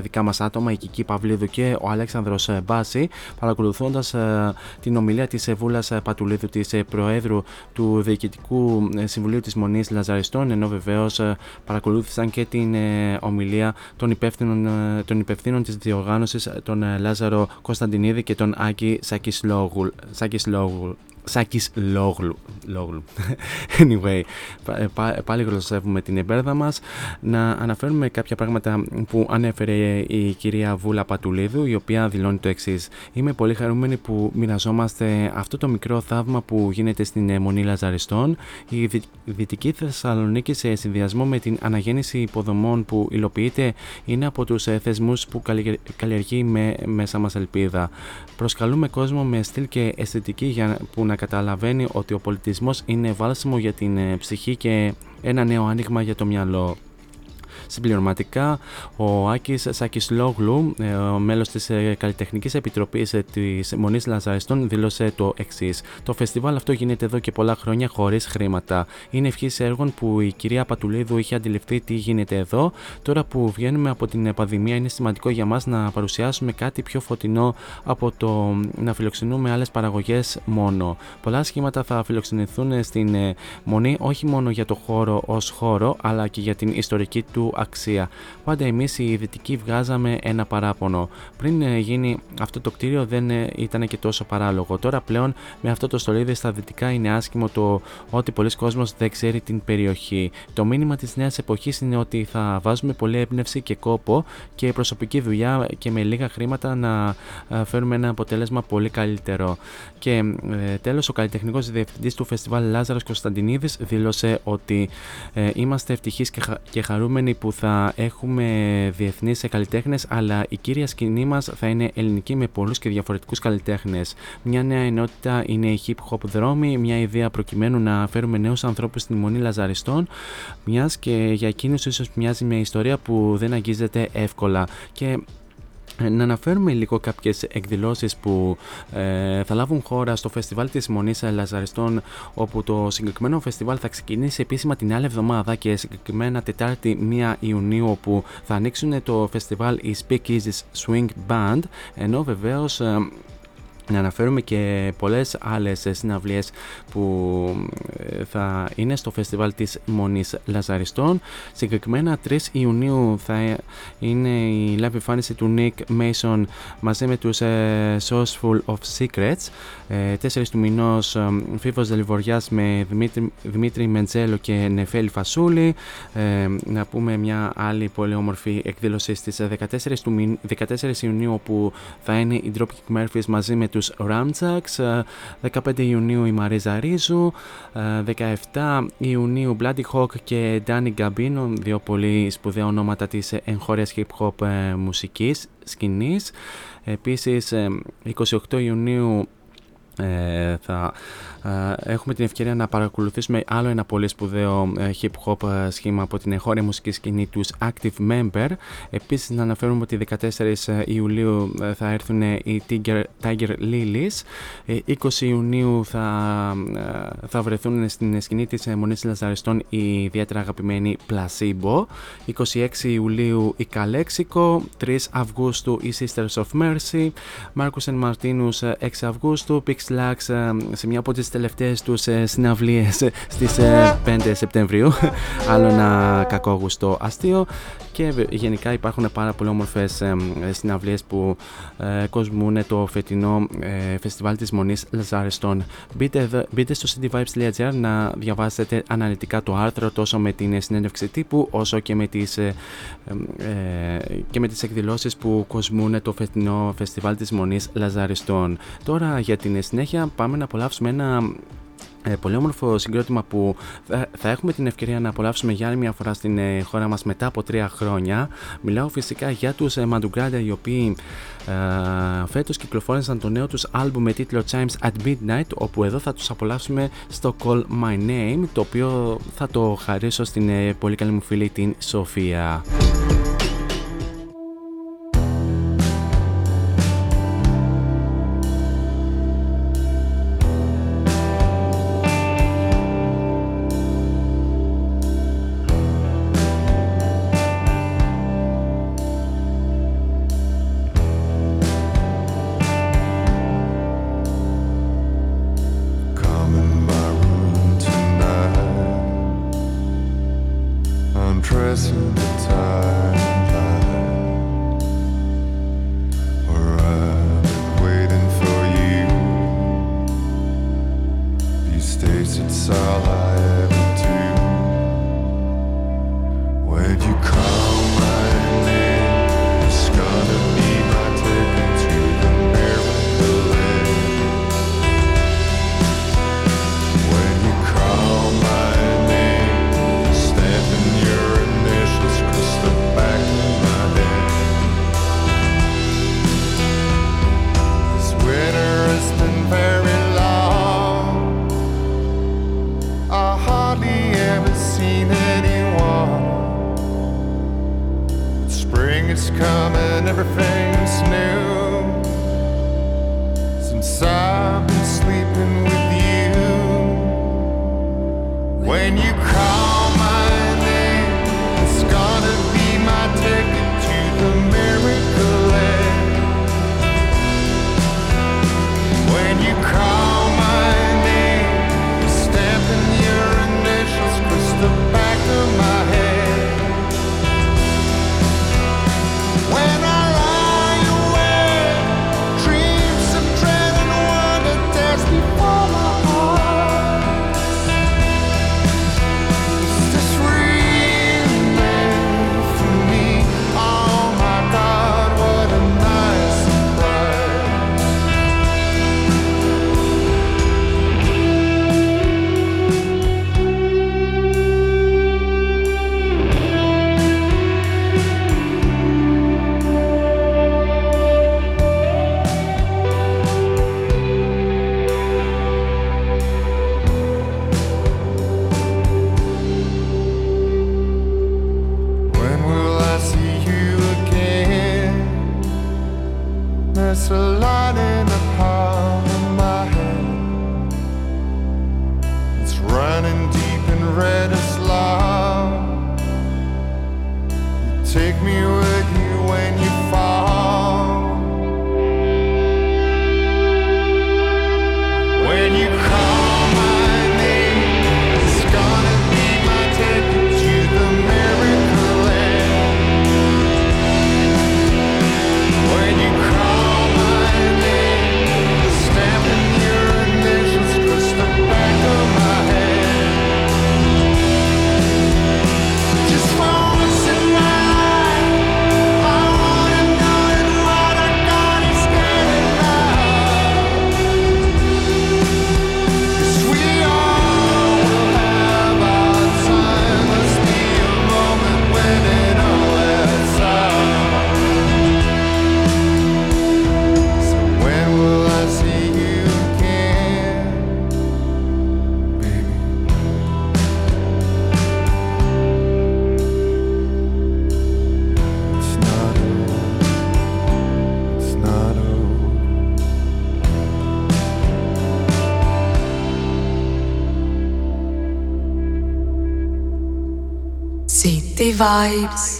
δικά μας άτομα η Κική Παυλίδου και ο Αλέξανδρος Μπάση παρακολουθώντας ε, την ομιλία της Βούλας Πατουλίδου της Προέδρου του Διοικητικού Συμβουλίου της Μονής Λαζαριστών ενώ βεβαίως ε, παρακολούθησαν και την ε, ομιλία των υπεύθυνων, των υπευθύνων της διοργάνωσης τον Λάζαρο Κωνσταντινίδη και τον Άκη Σάκης Σάκης Λόγλου. Λόγλου. Anyway, πάλι γλωσσεύουμε την εμπέρδα μας. Να αναφέρουμε κάποια πράγματα που ανέφερε η κυρία Βούλα Πατουλίδου, η οποία δηλώνει το εξής. Είμαι πολύ χαρούμενη που μοιραζόμαστε αυτό το μικρό θαύμα που γίνεται στην Μονή Λαζαριστών. Η Δυτική Θεσσαλονίκη σε συνδυασμό με την αναγέννηση υποδομών που υλοποιείται είναι από τους θεσμούς που καλλιεργεί με μέσα μας ελπίδα. Προσκαλούμε κόσμο με στυλ και αισθητική για που να καταλαβαίνει ότι ο πολιτισμός είναι βάλσιμο για την ε, ψυχή και ένα νέο άνοιγμα για το μυαλό. Συμπληρωματικά, ο Άκης Σάκη Λόγλου, ε, μέλος της ε, Καλλιτεχνικής Επιτροπής της Μονής Λαζαριστών, δήλωσε το εξής. Το φεστιβάλ αυτό γίνεται εδώ και πολλά χρόνια χωρίς χρήματα. Είναι ευχής έργων που η κυρία Πατουλίδου είχε αντιληφθεί τι γίνεται εδώ. Τώρα που βγαίνουμε από την επαδημία, είναι σημαντικό για μας να παρουσιάσουμε κάτι πιο φωτεινό από το να φιλοξενούμε άλλες παραγωγές μόνο. Πολλά σχήματα θα φιλοξενηθούν στην ε, Μονή όχι μόνο για το χώρο ως χώρο, αλλά και για την ιστορική του αξία. Πάντα εμείς οι Δυτικοί βγάζαμε ένα παράπονο. Πριν ε, γίνει αυτό το κτίριο δεν ε, ήταν και τόσο παράλογο. Τώρα πλέον με αυτό το στολίδι στα Δυτικά είναι άσχημο το ότι πολλοί κόσμος δεν ξέρει την περιοχή. Το μήνυμα της νέας εποχής είναι ότι θα βάζουμε πολλή έμπνευση και κόπο και προσωπική δουλειά και με λίγα χρήματα να φέρουμε ένα αποτέλεσμα πολύ καλύτερο. Και ε, τέλος, ο καλλιτεχνικός διευθυντής του φεστιβάλ Λάζαρος Κωνσταντινίδης δήλωσε ότι ε, είμαστε ευτυχείς και, και χαρούμενοι που θα έχουμε διεθνείς καλλιτέχνες, αλλά η κύρια σκηνή μας θα είναι ελληνική με πολλούς και διαφορετικούς καλλιτέχνες. Μια νέα ενότητα είναι η hip hop δρόμη, μια ιδέα προκειμένου να φέρουμε νέους ανθρώπους στην μονή Λαζαριστών, μιας και για εκείνους ίσως μοιάζει μια ιστορία που δεν αγγίζεται εύκολα. Και ε, να αναφέρουμε λίγο κάποιες εκδηλώσεις που ε, θα λάβουν χώρα στο φεστιβάλ της Μονής Λαζαριστών όπου το συγκεκριμένο φεστιβάλ θα ξεκινήσει επίσημα την άλλη εβδομάδα και συγκεκριμένα Τετάρτη 1 Ιουνίου όπου θα ανοίξουν το φεστιβάλ η Speak Easy Swing Band ενώ βεβαίως ε, να αναφέρουμε και πολλές άλλες συναυλίες που ε, θα είναι στο φεστιβάλ της Μονής Λαζαριστών. Συγκεκριμένα 3 Ιουνίου θα είναι η live εμφάνιση του Nick Mason μαζί με τους ε, Sourceful of Secrets. 4 ε, του μηνός Φίβος Δελιβοριάς με Δημήτρη, Δημήτρη Μεντζέλο και Νεφέλη Φασούλη. Να πούμε μια άλλη πολύ όμορφη εκδήλωση στις 14, του, 14 Ιουνίου όπου θα είναι η Dropkick Murphys μαζί με τους Ramjacks 15 Ιουνίου η Μαρίζα Ρίζου 17 Ιουνίου Bloody Hawk και Danny Gabino δύο πολύ σπουδαία ονόματα της εγχώριας hip hop ε, μουσικής σκηνής. Επίσης 28 ε, Ιουνίου ε, θα έχουμε την ευκαιρία να παρακολουθήσουμε άλλο ένα πολύ σπουδαίο ε, hip hop ε, σχήμα από την εγχώρια μουσική σκηνή τους Active Member. Επίσης να αναφέρουμε ότι 14 Ιουλίου θα έρθουν οι Tiger, Tiger Lilies. 20 Ιουνίου θα, θα βρεθούν στην σκηνή της Μονής Λαζαριστών η ιδιαίτερα αγαπημένη Placebo. 26 Ιουλίου η Καλέξικο. 3 Αυγούστου οι Sisters of Mercy. Marcus and Martinus 6 Αυγούστου. Pixlax σε μια από τις τελευταίες τους ε, συναυλίες ε, στις 5 ε, Σεπτεμβρίου. Άλλο ένα κακόγουστο αστείο και γενικά υπάρχουν πάρα πολύ όμορφες συναυλίες που κοσμούν το φετινό φεστιβάλ της Μονής Λαζαριστών μπείτε, μπείτε στο cityvibes.gr να διαβάσετε αναλυτικά το άρθρο τόσο με την συνέντευξη τύπου όσο και με τις, και με τις εκδηλώσεις που κοσμούν το φετινό φεστιβάλ της Μονής Λαζαριστών τώρα για την συνέχεια πάμε να απολαύσουμε ένα ε, πολύ όμορφο συγκρότημα που θα έχουμε την ευκαιρία να απολαύσουμε για άλλη μια φορά στην ε, χώρα μας μετά από τρία χρόνια. Μιλάω φυσικά για τους ε, Μαντουγκράντα οι οποίοι ε, φέτος κυκλοφόρησαν το νέο τους άλμπου με τίτλο Chimes at Midnight όπου εδώ θα τους απολαύσουμε στο Call My Name το οποίο θα το χαρίσω στην ε, πολύ καλή μου φίλη την Σοφία. Vibes.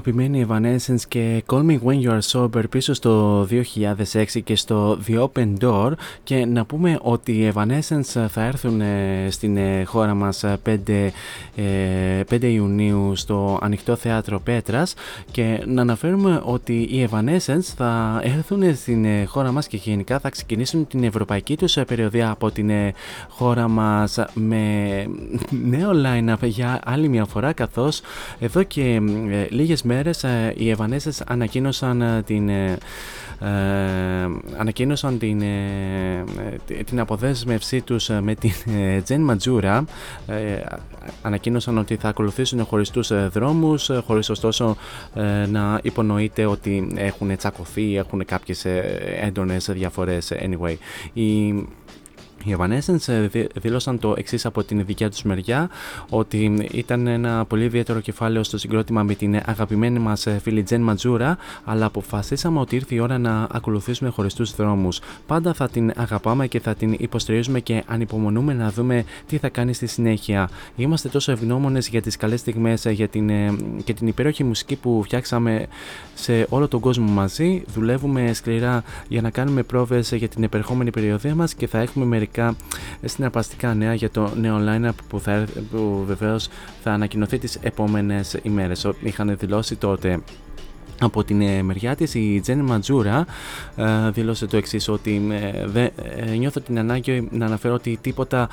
Αγαπημένοι Evanescence και Call Me When You Are Sober πίσω στο 2006 και στο The Open Door. Και να πούμε ότι οι Evanescence θα έρθουν ε, στην ε, χώρα μας 5, ε, 5 Ιουνίου στο Ανοιχτό Θέατρο Πέτρας. Και να αναφέρουμε ότι οι Evanescence θα έρθουν στην χώρα μας και γενικά θα ξεκινήσουν την ευρωπαϊκή τους περιοδία από την χώρα μας με νέο line-up για άλλη μια φορά καθώς εδώ και λίγες μέρες ε, οι Evanescence ανακοίνωσαν ε, την ε, ανακοίνωσαν την, την αποδέσμευσή τους με την Τζεν Ματζούρα ανακοίνωσαν ότι θα ακολουθήσουν χωριστούς δρόμους χωρίς ωστόσο να υπονοείται ότι έχουν τσακωθεί έχουν κάποιες έντονες διαφορές anyway. Η οι Evanescence δήλωσαν το εξής από την δικιά τους μεριά, ότι ήταν ένα πολύ ιδιαίτερο κεφάλαιο στο συγκρότημα με την αγαπημένη μας φίλη Τζεν Ματζούρα, αλλά αποφασίσαμε ότι ήρθε η ώρα να ακολουθήσουμε χωριστού δρόμους. Πάντα θα την αγαπάμε και θα την υποστηρίζουμε και ανυπομονούμε να δούμε τι θα κάνει στη συνέχεια. Είμαστε τόσο ευγνώμονες για τις καλές στιγμές για την, και την υπέροχη μουσική που φτιάξαμε σε όλο τον κόσμο μαζί. Δουλεύουμε σκληρά για να κάνουμε πρόβες για την επερχόμενη περιοδία μας και θα έχουμε μερικά μερικά συναρπαστικά νέα για το νέο line-up που, θα, που βεβαίως θα ανακοινωθεί τις επόμενες ημέρες. Είχαν δηλώσει τότε από την ε, μεριά της η Τζένι Ματζούρα ε, δήλωσε το εξής ότι ε, νιώθω την ανάγκη να αναφέρω ότι τίποτα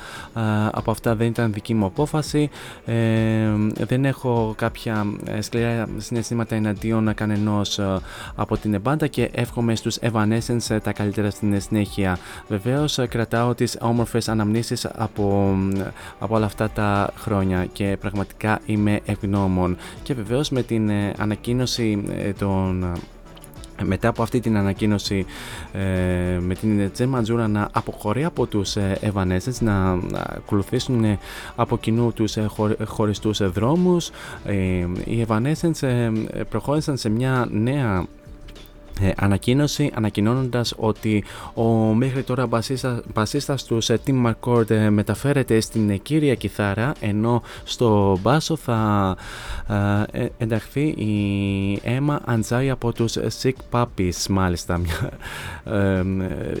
από αυτά δεν ήταν δική μου απόφαση. Δεν έχω κάποια σκληρά συναισθήματα εναντίον κανενός από την μπάντα και εύχομαι στους Evanescence τα καλύτερα στην συνέχεια. Βεβαίως κρατάω τις όμορφες αναμνήσεις από, από όλα αυτά τα χρόνια και πραγματικά είμαι ευγνώμων. Και βεβαίως με την ανακοίνωση τον μετά από αυτή την ανακοίνωση ε, με την Τζε Ματζούρα να αποχωρεί από τους ε, Evanescence να, να ακολουθήσουν ε, από κοινού τους ε, χω, χωριστούς δρόμους ε, οι Evanescence προχώρησαν σε μια νέα ε, ανακοίνωση ανακοινώνοντας ότι ο μέχρι τώρα μπασίστα, μπασίστας τους ε, Tim McCord ε, μεταφέρεται στην κύρια κιθάρα ενώ στο μπάσο θα ε, ενταχθεί η Emma Αντζάι από τους Sick Puppies μάλιστα.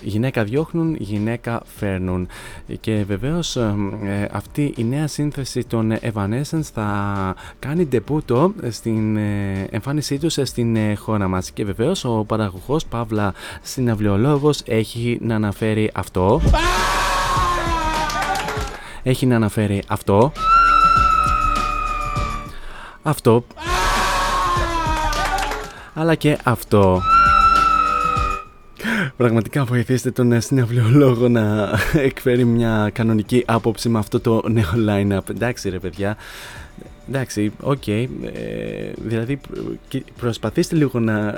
Γυναίκα διώχνουν, γυναίκα φέρνουν. Και βεβαίως αυτή η νέα σύνθεση των Evanescence θα κάνει ντεπούτο στην εμφάνισή τους στην χώρα μας. Και βεβαίως ο παραγωγός Παύλα συναυλιολόγος έχει να αναφέρει αυτό. Έχει να αναφέρει αυτό. Αυτό. Αλλά και αυτό. Πραγματικά βοηθήστε τον συναυλιολόγο να εκφέρει μια κανονική άποψη με αυτό το νέο line-up. Εντάξει ρε παιδιά, Εντάξει, οκ. Okay. Ε, δηλαδή προσπαθήστε λίγο να,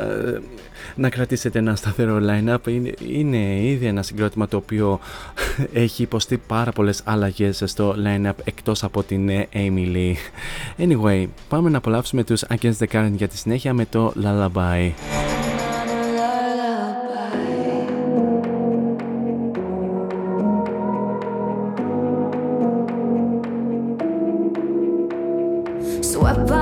να κρατήσετε ένα σταθερό line-up. Είναι, είναι ήδη ένα συγκρότημα το οποίο έχει υποστεί πάρα πολλές αλλαγές στο line-up εκτός από την Amy Lee. Anyway, πάμε να απολαύσουμε τους Against the Current για τη συνέχεια με το Lullaby. what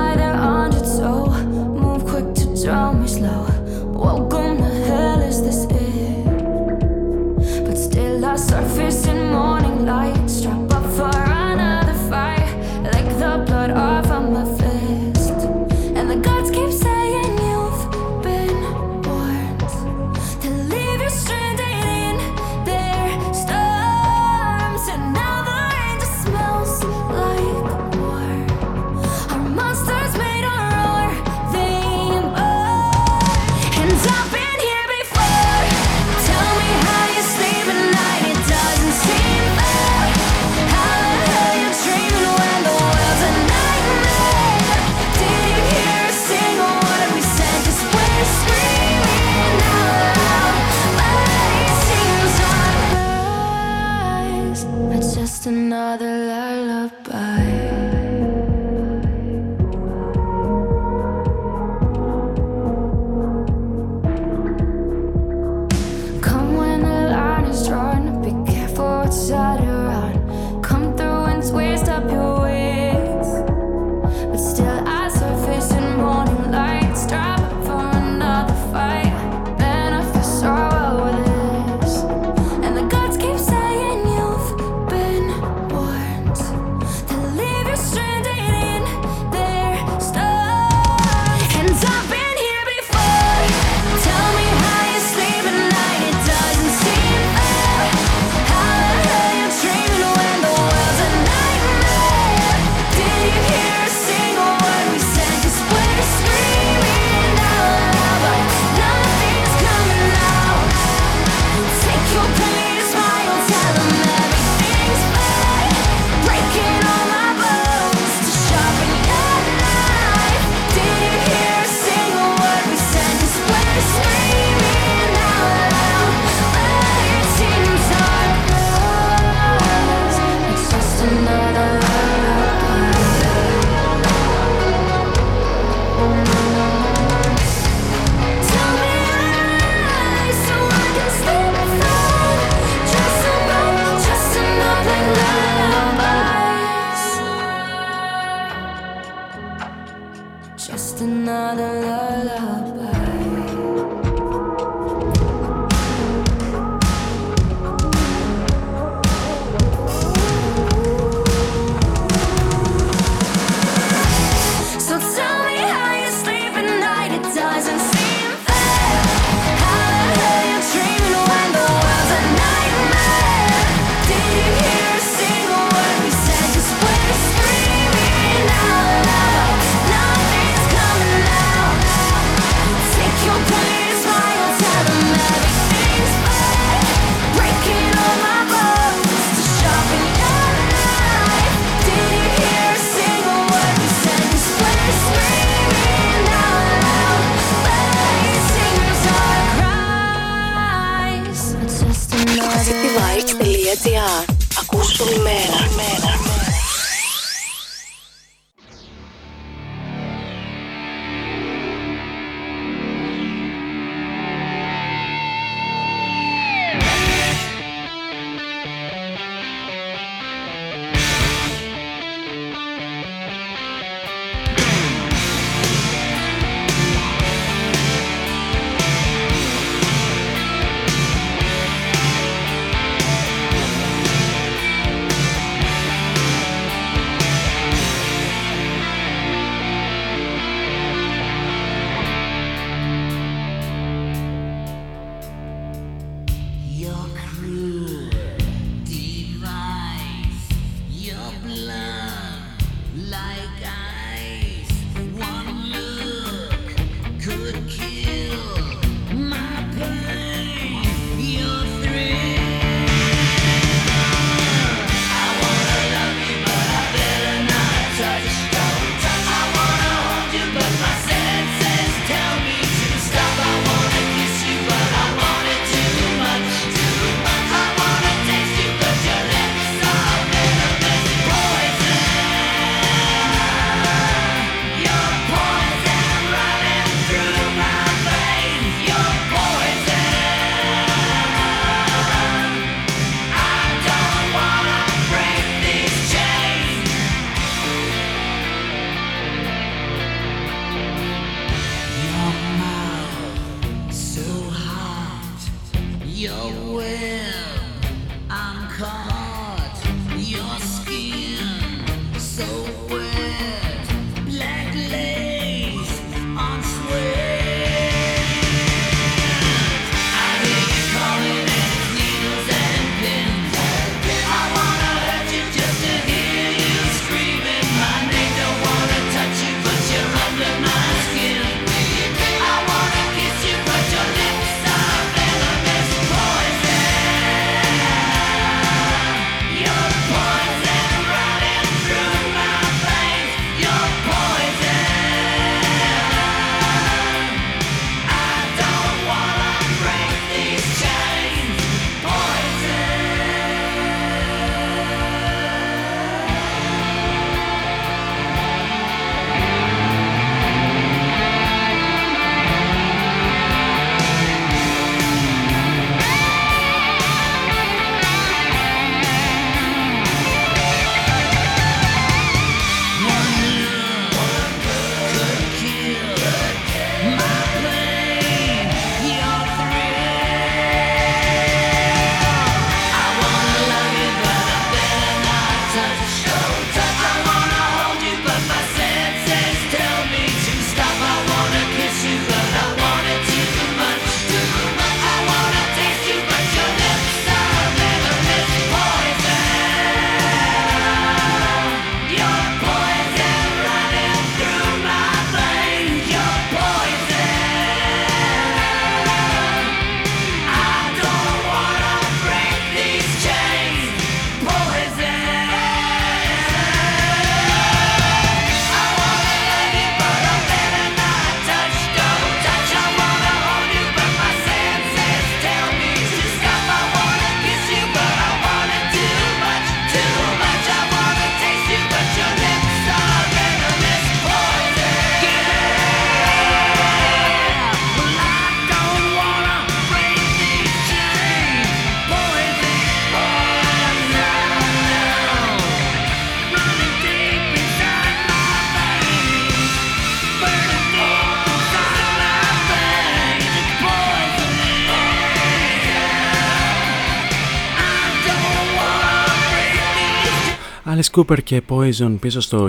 Cooper και Poison πίσω στο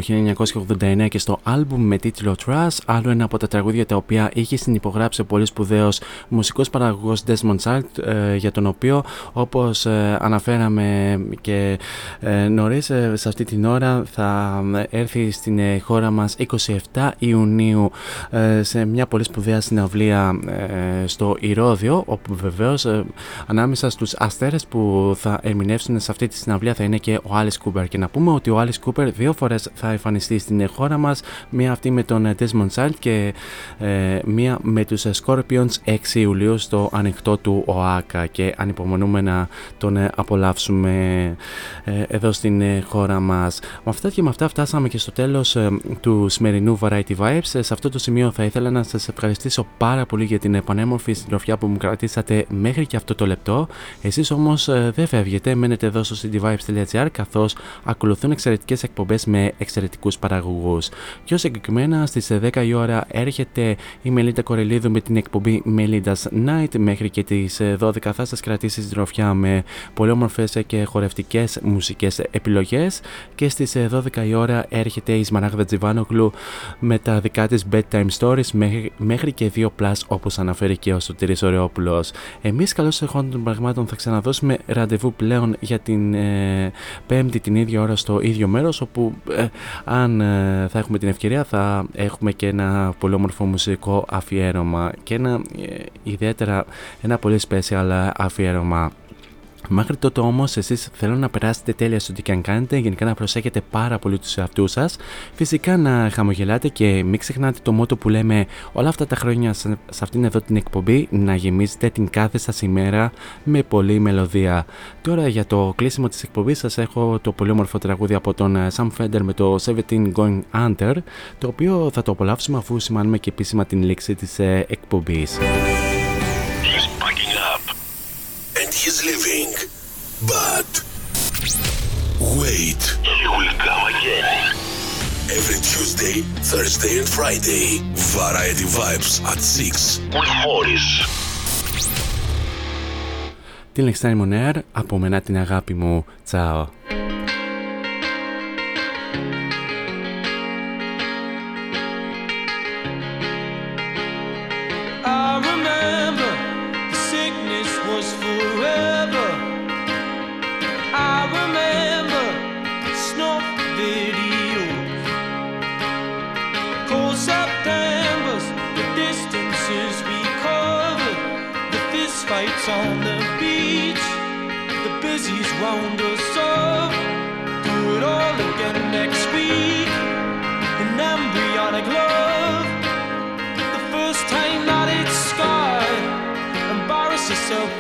1989 και στο άλμπουμ με τίτλο Trash, άλλο ένα από τα τραγούδια τα οποία είχε συνυπογράψει ο πολύ σπουδαίος μουσικός παραγωγός Desmond Child, ε, για τον οποίο όπως ε, αναφέραμε και ε, νωρίς σε αυτή την ώρα θα έρθει στην χώρα μας 27 Ιουνίου σε μια πολύ σπουδαία συναυλία στο Ηρώδιο, όπου βεβαίως ανάμεσα στους αστέρες που θα ερμηνεύσουν σε αυτή τη συναυλία θα είναι και ο Alice Cooper. Και να να πούμε ότι ο Alice Cooper δύο φορές θα εμφανιστεί στην χώρα μας, μία αυτή με τον Desmond Child και ε, μία με τους Scorpions 6 Ιουλίου στο ανοιχτό του ΟΑΚΑ και ανυπομονούμε να τον ε, απολαύσουμε ε, εδώ στην ε, χώρα μας. Με αυτά και με αυτά φτάσαμε και στο τέλος του σημερινού Variety Vibes. Σε αυτό το σημείο θα ήθελα να σας ευχαριστήσω πάρα πολύ για την πανέμορφη συντροφιά που μου κρατήσατε μέχρι και αυτό το λεπτό. Εσείς όμως δεν φεύγετε, μένετε εδώ στο cityvibes.gr καθώς ακολουθούν εξαιρετικές εκπομπές με εξαιρετικούς παραγωγούς. Πιο συγκεκριμένα στις 10 η ώρα έρχεται η Μελίτα Κορελίδου με την εκπομπή Melinda's Night μέχρι και τις 12 θα σας κρατήσει συντροφιά με πολύ όμορφες και χορευτικές μουσικές επιλογές και στις 12 η ώρα έρχεται η Σμαράγδα Τζιβάνογλου με τα δικά της bedtime stories μέχρι, μέχρι και 2 plus όπως αναφέρει και ο Σωτήρης Ωρεόπουλος. Εμείς καλώς εχόντων των πραγμάτων θα ξαναδώσουμε ραντεβού πλέον για την ε, πέμπτη την ίδια ώρα στο ίδιο μέρος όπου ε, αν ε, θα έχουμε την ευκαιρία θα έχουμε και ένα πολύ όμορφο μουσικό αφιέρωμα και ένα ε, ιδιαίτερα ένα πολύ special αφιέρωμα Μέχρι τότε όμως, εσείς θέλω να περάσετε τέλεια στο τι και αν κάνετε, γενικά να προσέχετε πάρα πολύ τους εαυτούς σας. Φυσικά να χαμογελάτε και μην ξεχνάτε το μότο που λέμε όλα αυτά τα χρόνια σε αυτήν εδώ την εκπομπή να γεμίζετε την κάθε σας ημέρα με πολλή μελωδία. Τώρα για το κλείσιμο της εκπομπής σας έχω το πολύ όμορφο τραγούδι από τον ε, Sam Fender με το 17 Going Under, το οποίο θα το απολαύσουμε αφού σημάνουμε και επίσημα την λήξη της ε, εκπομπής. he's leaving. But wait, he will come again. Every Tuesday, Thursday and Friday, Variety Vibes at 6 with Morris. Την Λεξάνη Μονέρ, από μένα την αγάπη μου. Τσάω. On the beach. The busies round us up. Do it all again next week. In embryonic love. The first time that it's scarred. Embarrass yourself